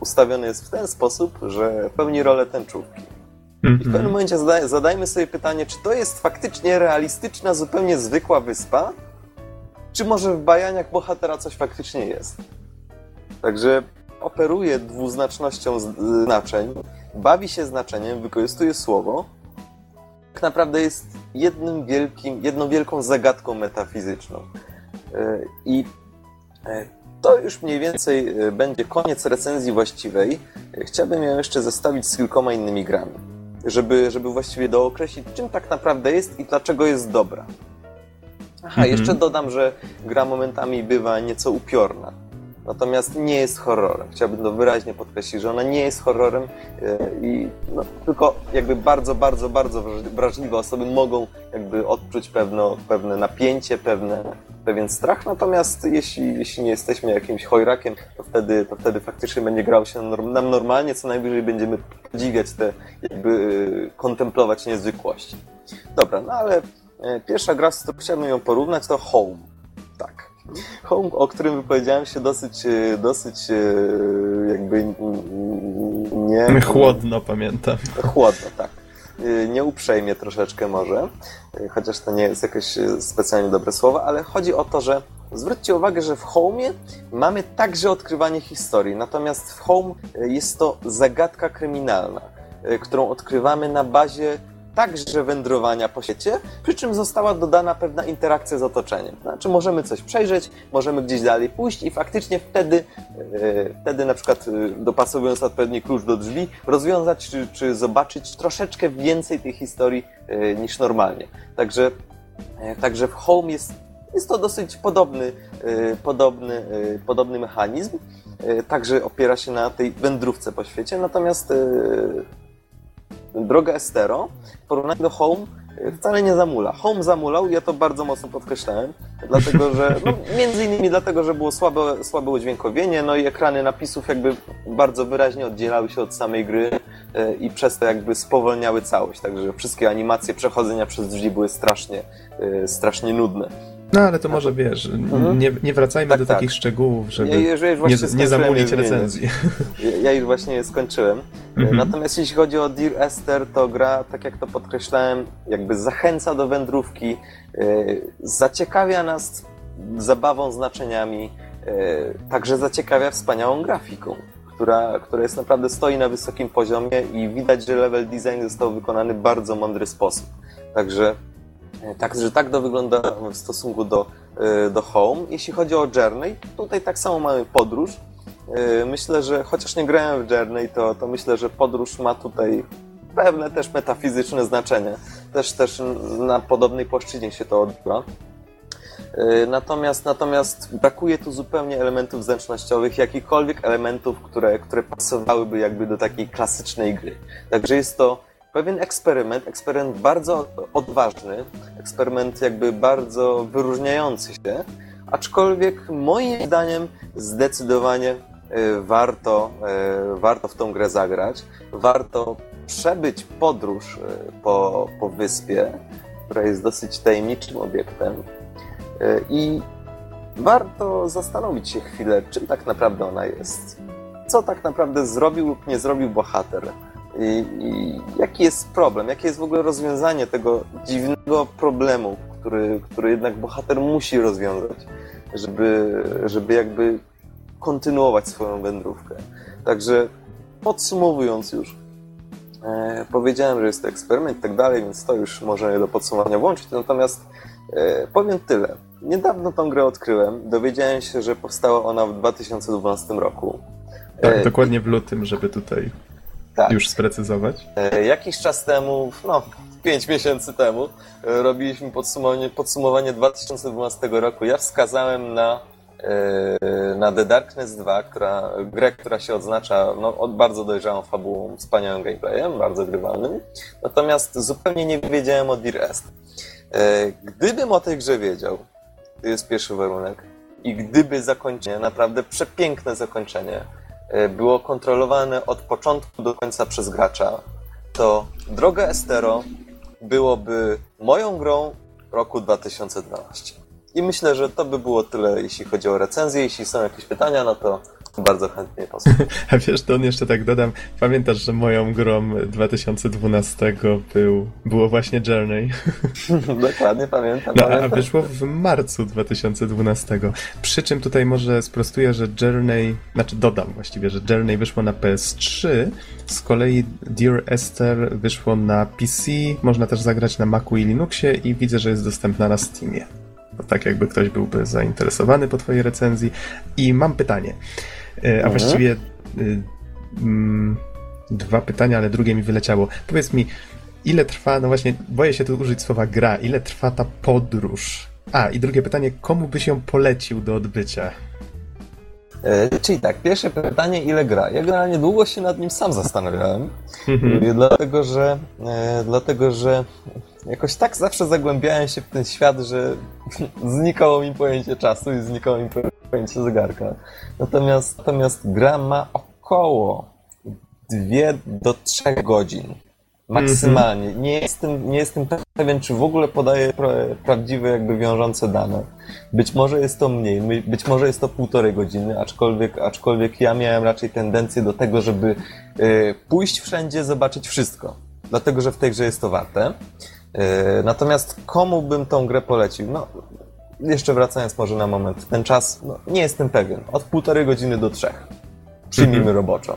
ustawiony jest w ten sposób, że pełni rolę tęczówki. I w Mhm. pewnym momencie zada zadajmy sobie pytanie, czy to jest faktycznie realistyczna, zupełnie zwykła wyspa, czy może w bajaniach bohatera coś faktycznie jest. Także operuje dwuznacznością znaczeń, bawi się znaczeniem, wykorzystuje słowo. Tak naprawdę jest jednym wielkim, jedną wielką zagadką metafizyczną. E, I e, to już mniej więcej e, będzie koniec recenzji właściwej. Chciałbym ją jeszcze zestawić z kilkoma innymi grami, żeby, żeby właściwie dookreślić, czym tak naprawdę jest i dlaczego jest dobra. Aha, Mhm. jeszcze dodam, że gra momentami bywa nieco upiorna. Natomiast nie jest horrorem. Chciałbym to wyraźnie podkreślić, że ona nie jest horrorem e, i no, tylko jakby bardzo, bardzo, bardzo wraż- wrażliwe osoby mogą jakby odczuć pewno, pewne napięcie, pewne, pewien strach. Natomiast jeśli, jeśli nie jesteśmy jakimś chojrakiem, to wtedy, to wtedy faktycznie będzie grał się nam normalnie, co najwyżej będziemy podziwiać te, jakby e, kontemplować niezwykłości. Dobra, no ale e, pierwsza gra, z którą chciałbym ją porównać, to Home. Tak. Home, o którym wypowiedziałem się dosyć, e, dosyć e, jakby nie... Chłodno pamiętam. Chłodno, tak. Y, Nieuprzejmie troszeczkę może, y, chociaż to nie jest jakieś y, specjalnie dobre słowo, ale chodzi o to, że zwróćcie uwagę, że w Home mamy także odkrywanie historii, natomiast w Home jest to zagadka kryminalna, którą odkrywamy na bazie także wędrowania po świecie, przy czym została dodana pewna interakcja z otoczeniem. Znaczy możemy coś przejrzeć, możemy gdzieś dalej pójść i faktycznie wtedy, e, wtedy na przykład e, dopasowując odpowiedni klucz do drzwi, rozwiązać czy, czy zobaczyć troszeczkę więcej tej historii e, niż normalnie. Także, także w Home jest, jest to dosyć podobny, podobny, podobny mechanizm. Także opiera się na tej wędrówce po świecie, natomiast droga Estero w porównaniu do Home e, wcale nie zamula. Home zamulał, ja to bardzo mocno podkreślałem, dlatego że, no, między innymi dlatego, że było słabe, słabe udźwiękowienie, no i ekrany napisów jakby bardzo wyraźnie oddzielały się od samej gry e, i przez to jakby spowolniały całość, także wszystkie animacje przechodzenia przez drzwi były strasznie, e, strasznie nudne. No ale to może wiesz, Mhm. nie, nie wracajmy Tak, do tak. takich szczegółów, żeby Ja, już- nie, nie zamulić recenzji. Ja- już właśnie skończyłem. Mhm. Natomiast jeśli chodzi o Dear Esther, to gra, tak jak to podkreślałem, jakby zachęca do wędrówki, yy, zaciekawia nas zabawą, znaczeniami, yy, także zaciekawia wspaniałą grafiką, która, która jest naprawdę stoi na wysokim poziomie i widać, że level design został wykonany w bardzo mądry sposób. Także Także tak to wygląda w stosunku do, yy, do Home. Jeśli chodzi o Journey, tutaj tak samo mamy podróż, Yy, Myślę, że chociaż nie grałem w Journey, to, to myślę, że podróż ma tutaj pewne też metafizyczne znaczenie. Też, też na podobnej płaszczyźnie się to odbywa. Natomiast, natomiast brakuje tu zupełnie elementów zręcznościowych, jakichkolwiek elementów, które, które pasowałyby jakby do takiej klasycznej gry. Także jest to pewien eksperyment, eksperyment bardzo odważny, eksperyment jakby bardzo wyróżniający się, aczkolwiek moim zdaniem zdecydowanie e, warto, e, warto w tą grę zagrać. Warto przebyć podróż e, po, po wyspie, która jest dosyć tajemniczym obiektem. I warto zastanowić się chwilę, czym tak naprawdę ona jest. Co tak naprawdę zrobił lub nie zrobił bohater. I, i jaki jest problem, jakie jest w ogóle rozwiązanie tego dziwnego problemu, który, który jednak bohater musi rozwiązać, żeby, żeby jakby kontynuować swoją wędrówkę. Także podsumowując już, e, powiedziałem, że jest to eksperyment i tak dalej, więc to już możemy do podsumowania włączyć. Natomiast e, powiem tyle. Niedawno tą grę odkryłem. Dowiedziałem się, że powstała ona w 2012 roku. Tak, E, dokładnie w lutym, żeby tutaj tak. już sprecyzować. E, Jakiś czas temu, no 5 miesięcy temu, e, robiliśmy podsumowanie, podsumowanie 2012 roku. Ja wskazałem na, e, na The Darkness 2, która, grę, która się odznacza no, od bardzo dojrzałą fabułą, wspaniałym gameplayem, bardzo grywalnym. Natomiast zupełnie nie wiedziałem o Dear Est. Gdybym o tej grze wiedział, to jest pierwszy warunek, i gdyby zakończenie, naprawdę przepiękne zakończenie, było kontrolowane od początku do końca przez gracza, to Droga Estero byłoby moją grą roku 2012. I myślę, że to by było tyle, jeśli chodzi o recenzję. Jeśli są jakieś pytania, no to bardzo chętnie posłucham. A wiesz, to on jeszcze tak dodam, pamiętasz, że moją grą 2012 był, było właśnie Journey? Dokładnie pamiętam. No, a pamiętam. wyszło w marcu 2012. Przy czym tutaj może sprostuję, że Journey, znaczy dodam właściwie, że Journey wyszło na PS3, z kolei Dear Esther wyszło na PC, można też zagrać na Macu i Linuxie i widzę, że jest dostępna na Steamie. To tak jakby ktoś byłby zainteresowany po twojej recenzji. I mam pytanie, a Mhm. właściwie y, mm, dwa pytania, ale drugie mi wyleciało. Powiedz mi, ile trwa, no właśnie, boję się tu użyć słowa gra, ile trwa ta podróż? A, i drugie pytanie, komu byś ją polecił do odbycia? E, Czyli tak, pierwsze pytanie, ile gra? Ja generalnie długo się nad nim sam zastanawiałem, Mhm. e, dlatego że, e, dlatego że jakoś tak zawsze zagłębiałem się w ten świat, że znikało mi pojęcie czasu i znikało mi pojęcie zegarka. Natomiast, natomiast gra ma około 2 do 3 godzin. Maksymalnie. Nie, jestem, nie jestem pewien, czy w ogóle podaję pra, prawdziwe, jakby wiążące dane. Być może jest to mniej, być może jest to półtorej godziny, aczkolwiek, aczkolwiek ja miałem raczej tendencję do tego, żeby y, pójść wszędzie, zobaczyć wszystko. Dlatego, że w tej grze jest to warte. Y, natomiast komu bym tą grę polecił? No, jeszcze wracając może na moment, ten czas, no, nie jestem pewien. Od półtorej godziny do trzech. Przyjmijmy Mhm. roboczo.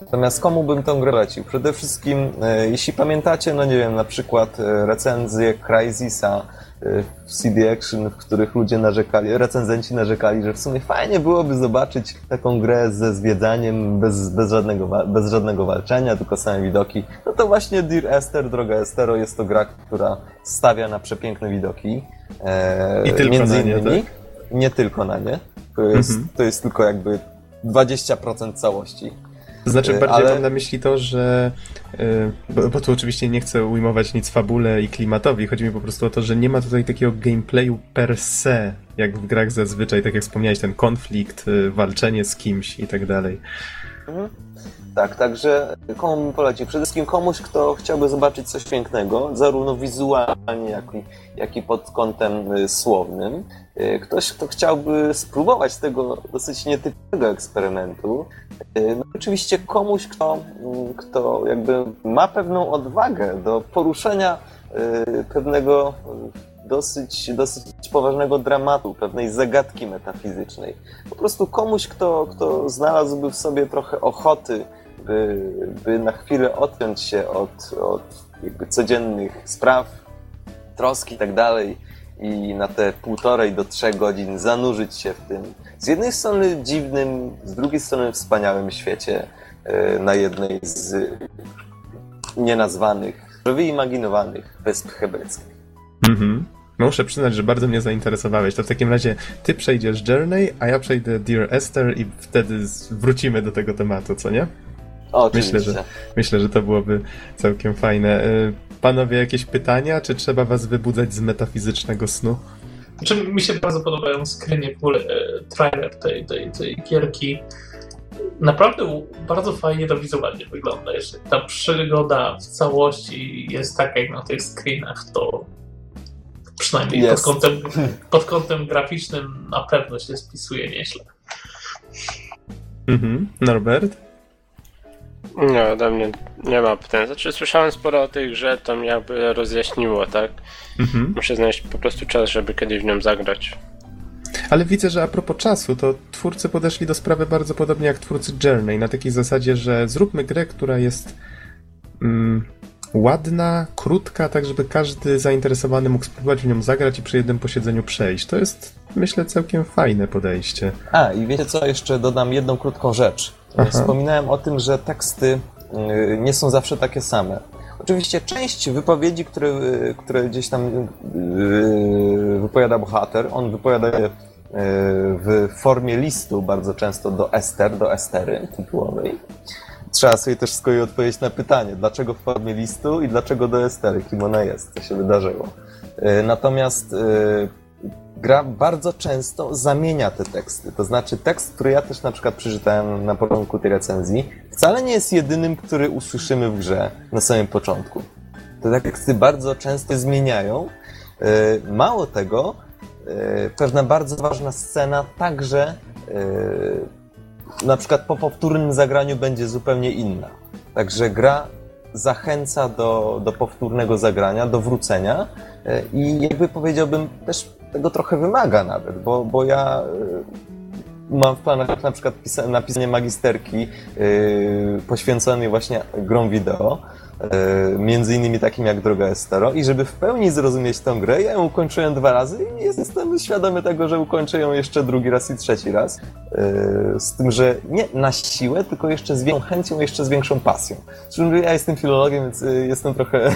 Natomiast komu bym tą grę lecił? Przede wszystkim, e, jeśli pamiętacie, no nie wiem, na przykład e, recenzje Crysisa e, w CD Action, w których ludzie narzekali, recenzenci narzekali, że w sumie fajnie byłoby zobaczyć taką grę ze zwiedzaniem bez, bez, żadnego, bez żadnego walczenia, tylko same widoki. No to właśnie Dear Esther, droga Estero, jest to gra, która stawia na przepiękne widoki. E, I tylko między na nie, innymi, tak? nie tylko na nie. To jest, Mhm. to jest tylko jakby 20% całości. Znaczy, Y, bardziej ale- mam na myśli to, że. y, Bo, bo tu oczywiście nie chcę ujmować nic fabule i klimatowi. Chodzi mi po prostu o to, że nie ma tutaj takiego gameplayu per se, jak w grach zazwyczaj, tak jak wspomniałeś, ten konflikt, y, walczenie z kimś i tak dalej. Mhm. Tak, także komu polecił? Przede wszystkim komuś, kto chciałby zobaczyć coś pięknego, zarówno wizualnie, jak i, jak i pod kątem y, słownym. Y, Ktoś, kto chciałby spróbować tego dosyć nietypowego eksperymentu. Y, No, oczywiście komuś, kto, mm, kto jakby ma pewną odwagę do poruszenia y, pewnego dosyć, dosyć poważnego dramatu, pewnej zagadki metafizycznej po prostu komuś, kto, kto znalazłby w sobie trochę ochoty, by, by na chwilę odpiąć się od, od jakby codziennych spraw, troski i tak dalej i na te półtorej do trzech godzin zanurzyć się w tym z jednej strony dziwnym, z drugiej strony wspaniałym świecie e, na jednej z nienazwanych, wyimaginowanych wysp hebrajskich. Mhm. Muszę przyznać, że bardzo mnie zainteresowałeś. To w takim razie ty przejdziesz Journey, a ja przejdę Dear Esther i wtedy wrócimy do tego tematu, co nie? O, Myślę, oczywiście. że- Myślę, że to byłoby całkiem fajne. Panowie, jakieś pytania, czy trzeba was wybudzać z metafizycznego snu? Znaczy, mi się bardzo podobają screeny, w ogóle e, trailer tej, tej, tej gierki. Naprawdę bardzo fajnie to wizualnie wygląda. Jeśli ta przygoda w całości jest taka jak na tych screenach, to przynajmniej pod kątem, pod kątem graficznym na pewno się spisuje nieźle. Mhm. Norbert? Nie, ode mnie nie ma pytań. Znaczy, słyszałem sporo o tej grze, to mi jakby rozjaśniło, tak? Mhm. Muszę znaleźć po prostu czas, żeby kiedyś w nią zagrać. Ale widzę, że a propos czasu, to twórcy podeszli do sprawy bardzo podobnie jak twórcy Journey, na takiej zasadzie, że zróbmy grę, która jest mm, ładna, krótka, tak żeby każdy zainteresowany mógł spróbować w nią zagrać i przy jednym posiedzeniu przejść. To jest, myślę, całkiem fajne podejście. A, i wiecie co, jeszcze dodam jedną krótką rzecz. Aha. Wspominałem o tym, że teksty y, nie są zawsze takie same. Oczywiście część wypowiedzi, które, y, które gdzieś tam y, wypowiada bohater, on wypowiada je w formie listu bardzo często do Ester, do Estery tytułowej. Trzeba sobie też z kolei odpowiedzieć na pytanie, dlaczego w formie listu i dlaczego do Estery, kim ona jest, co się wydarzyło. Natomiast gra bardzo często zamienia te teksty. To znaczy tekst, który ja też na przykład przeczytałem na początku tej recenzji, wcale nie jest jedynym, który usłyszymy w grze na samym początku. Te teksty bardzo często zmieniają. Yy, Mało tego, yy, pewna bardzo ważna scena także yy, na przykład po powtórnym zagraniu będzie zupełnie inna. Także gra zachęca do, do powtórnego zagrania, do wrócenia e, i jakby powiedziałbym też tego trochę wymaga nawet, bo, bo ja e, mam w planach na przykład pisa- napisanie magisterki e, poświęconej właśnie grom wideo, między innymi takim jak Droga Estero i żeby w pełni zrozumieć tę grę, ja ją ukończyłem dwa razy i jestem świadomy tego, że ukończę ją jeszcze drugi raz i trzeci raz. E, Z tym, że nie na siłę, tylko jeszcze z większą chęcią, jeszcze z większą pasją. Czym ja jestem filologiem, więc e, jestem trochę,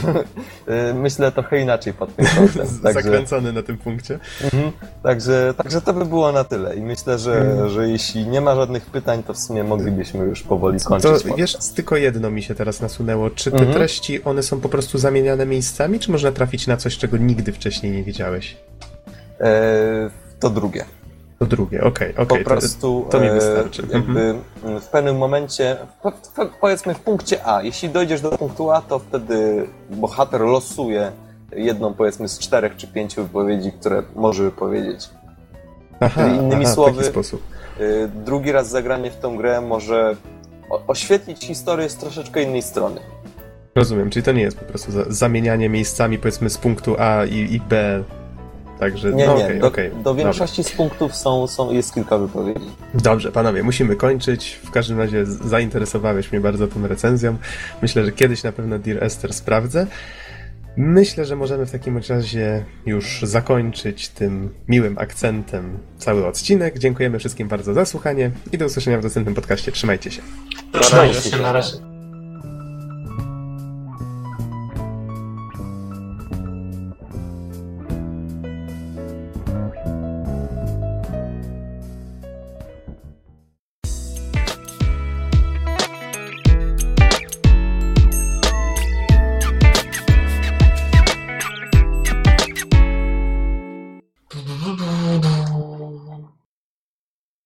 e, myślę trochę inaczej pod tym kątem. Zakręcony na tym punkcie. Mhm. Także, także to by było na tyle i myślę, że, Mhm. że jeśli nie ma żadnych pytań, to w sumie moglibyśmy już powoli To skończyć. wiesz, tylko jedno mi się teraz nasunęło. Czy te Mhm. Treści, one są po prostu zamieniane miejscami, czy można trafić na coś, czego nigdy wcześniej nie widziałeś? E, to drugie. To drugie, okej, okej. po to- prostu to mi e, wystarczy. Mhm. mm, w pewnym momencie, po, po, powiedzmy w punkcie A, jeśli dojdziesz do punktu A, to wtedy bohater losuje jedną powiedzmy z czterech czy pięciu wypowiedzi, które może wypowiedzieć. Aha, czyli innymi aha, słowy- sposób. Y, Drugi raz zagranie w tą grę może oświetlić historię z troszeczkę innej strony. Rozumiem, czyli to nie jest po prostu za, zamienianie miejscami, powiedzmy, z punktu A i, i B. Także, Nie, no nie, okej, do, okej. do większości z punktów są, są, jest kilka wypowiedzi. Dobrze, panowie, musimy kończyć. W każdym razie zainteresowałeś mnie bardzo tą recenzją. Myślę, że kiedyś na pewno Dear Esther sprawdzę. Myślę, że możemy w takim razie już zakończyć tym miłym akcentem cały odcinek. Dziękujemy wszystkim bardzo za słuchanie i do usłyszenia w następnym podcaście. Trzymajcie się. Trzymajcie się na razie.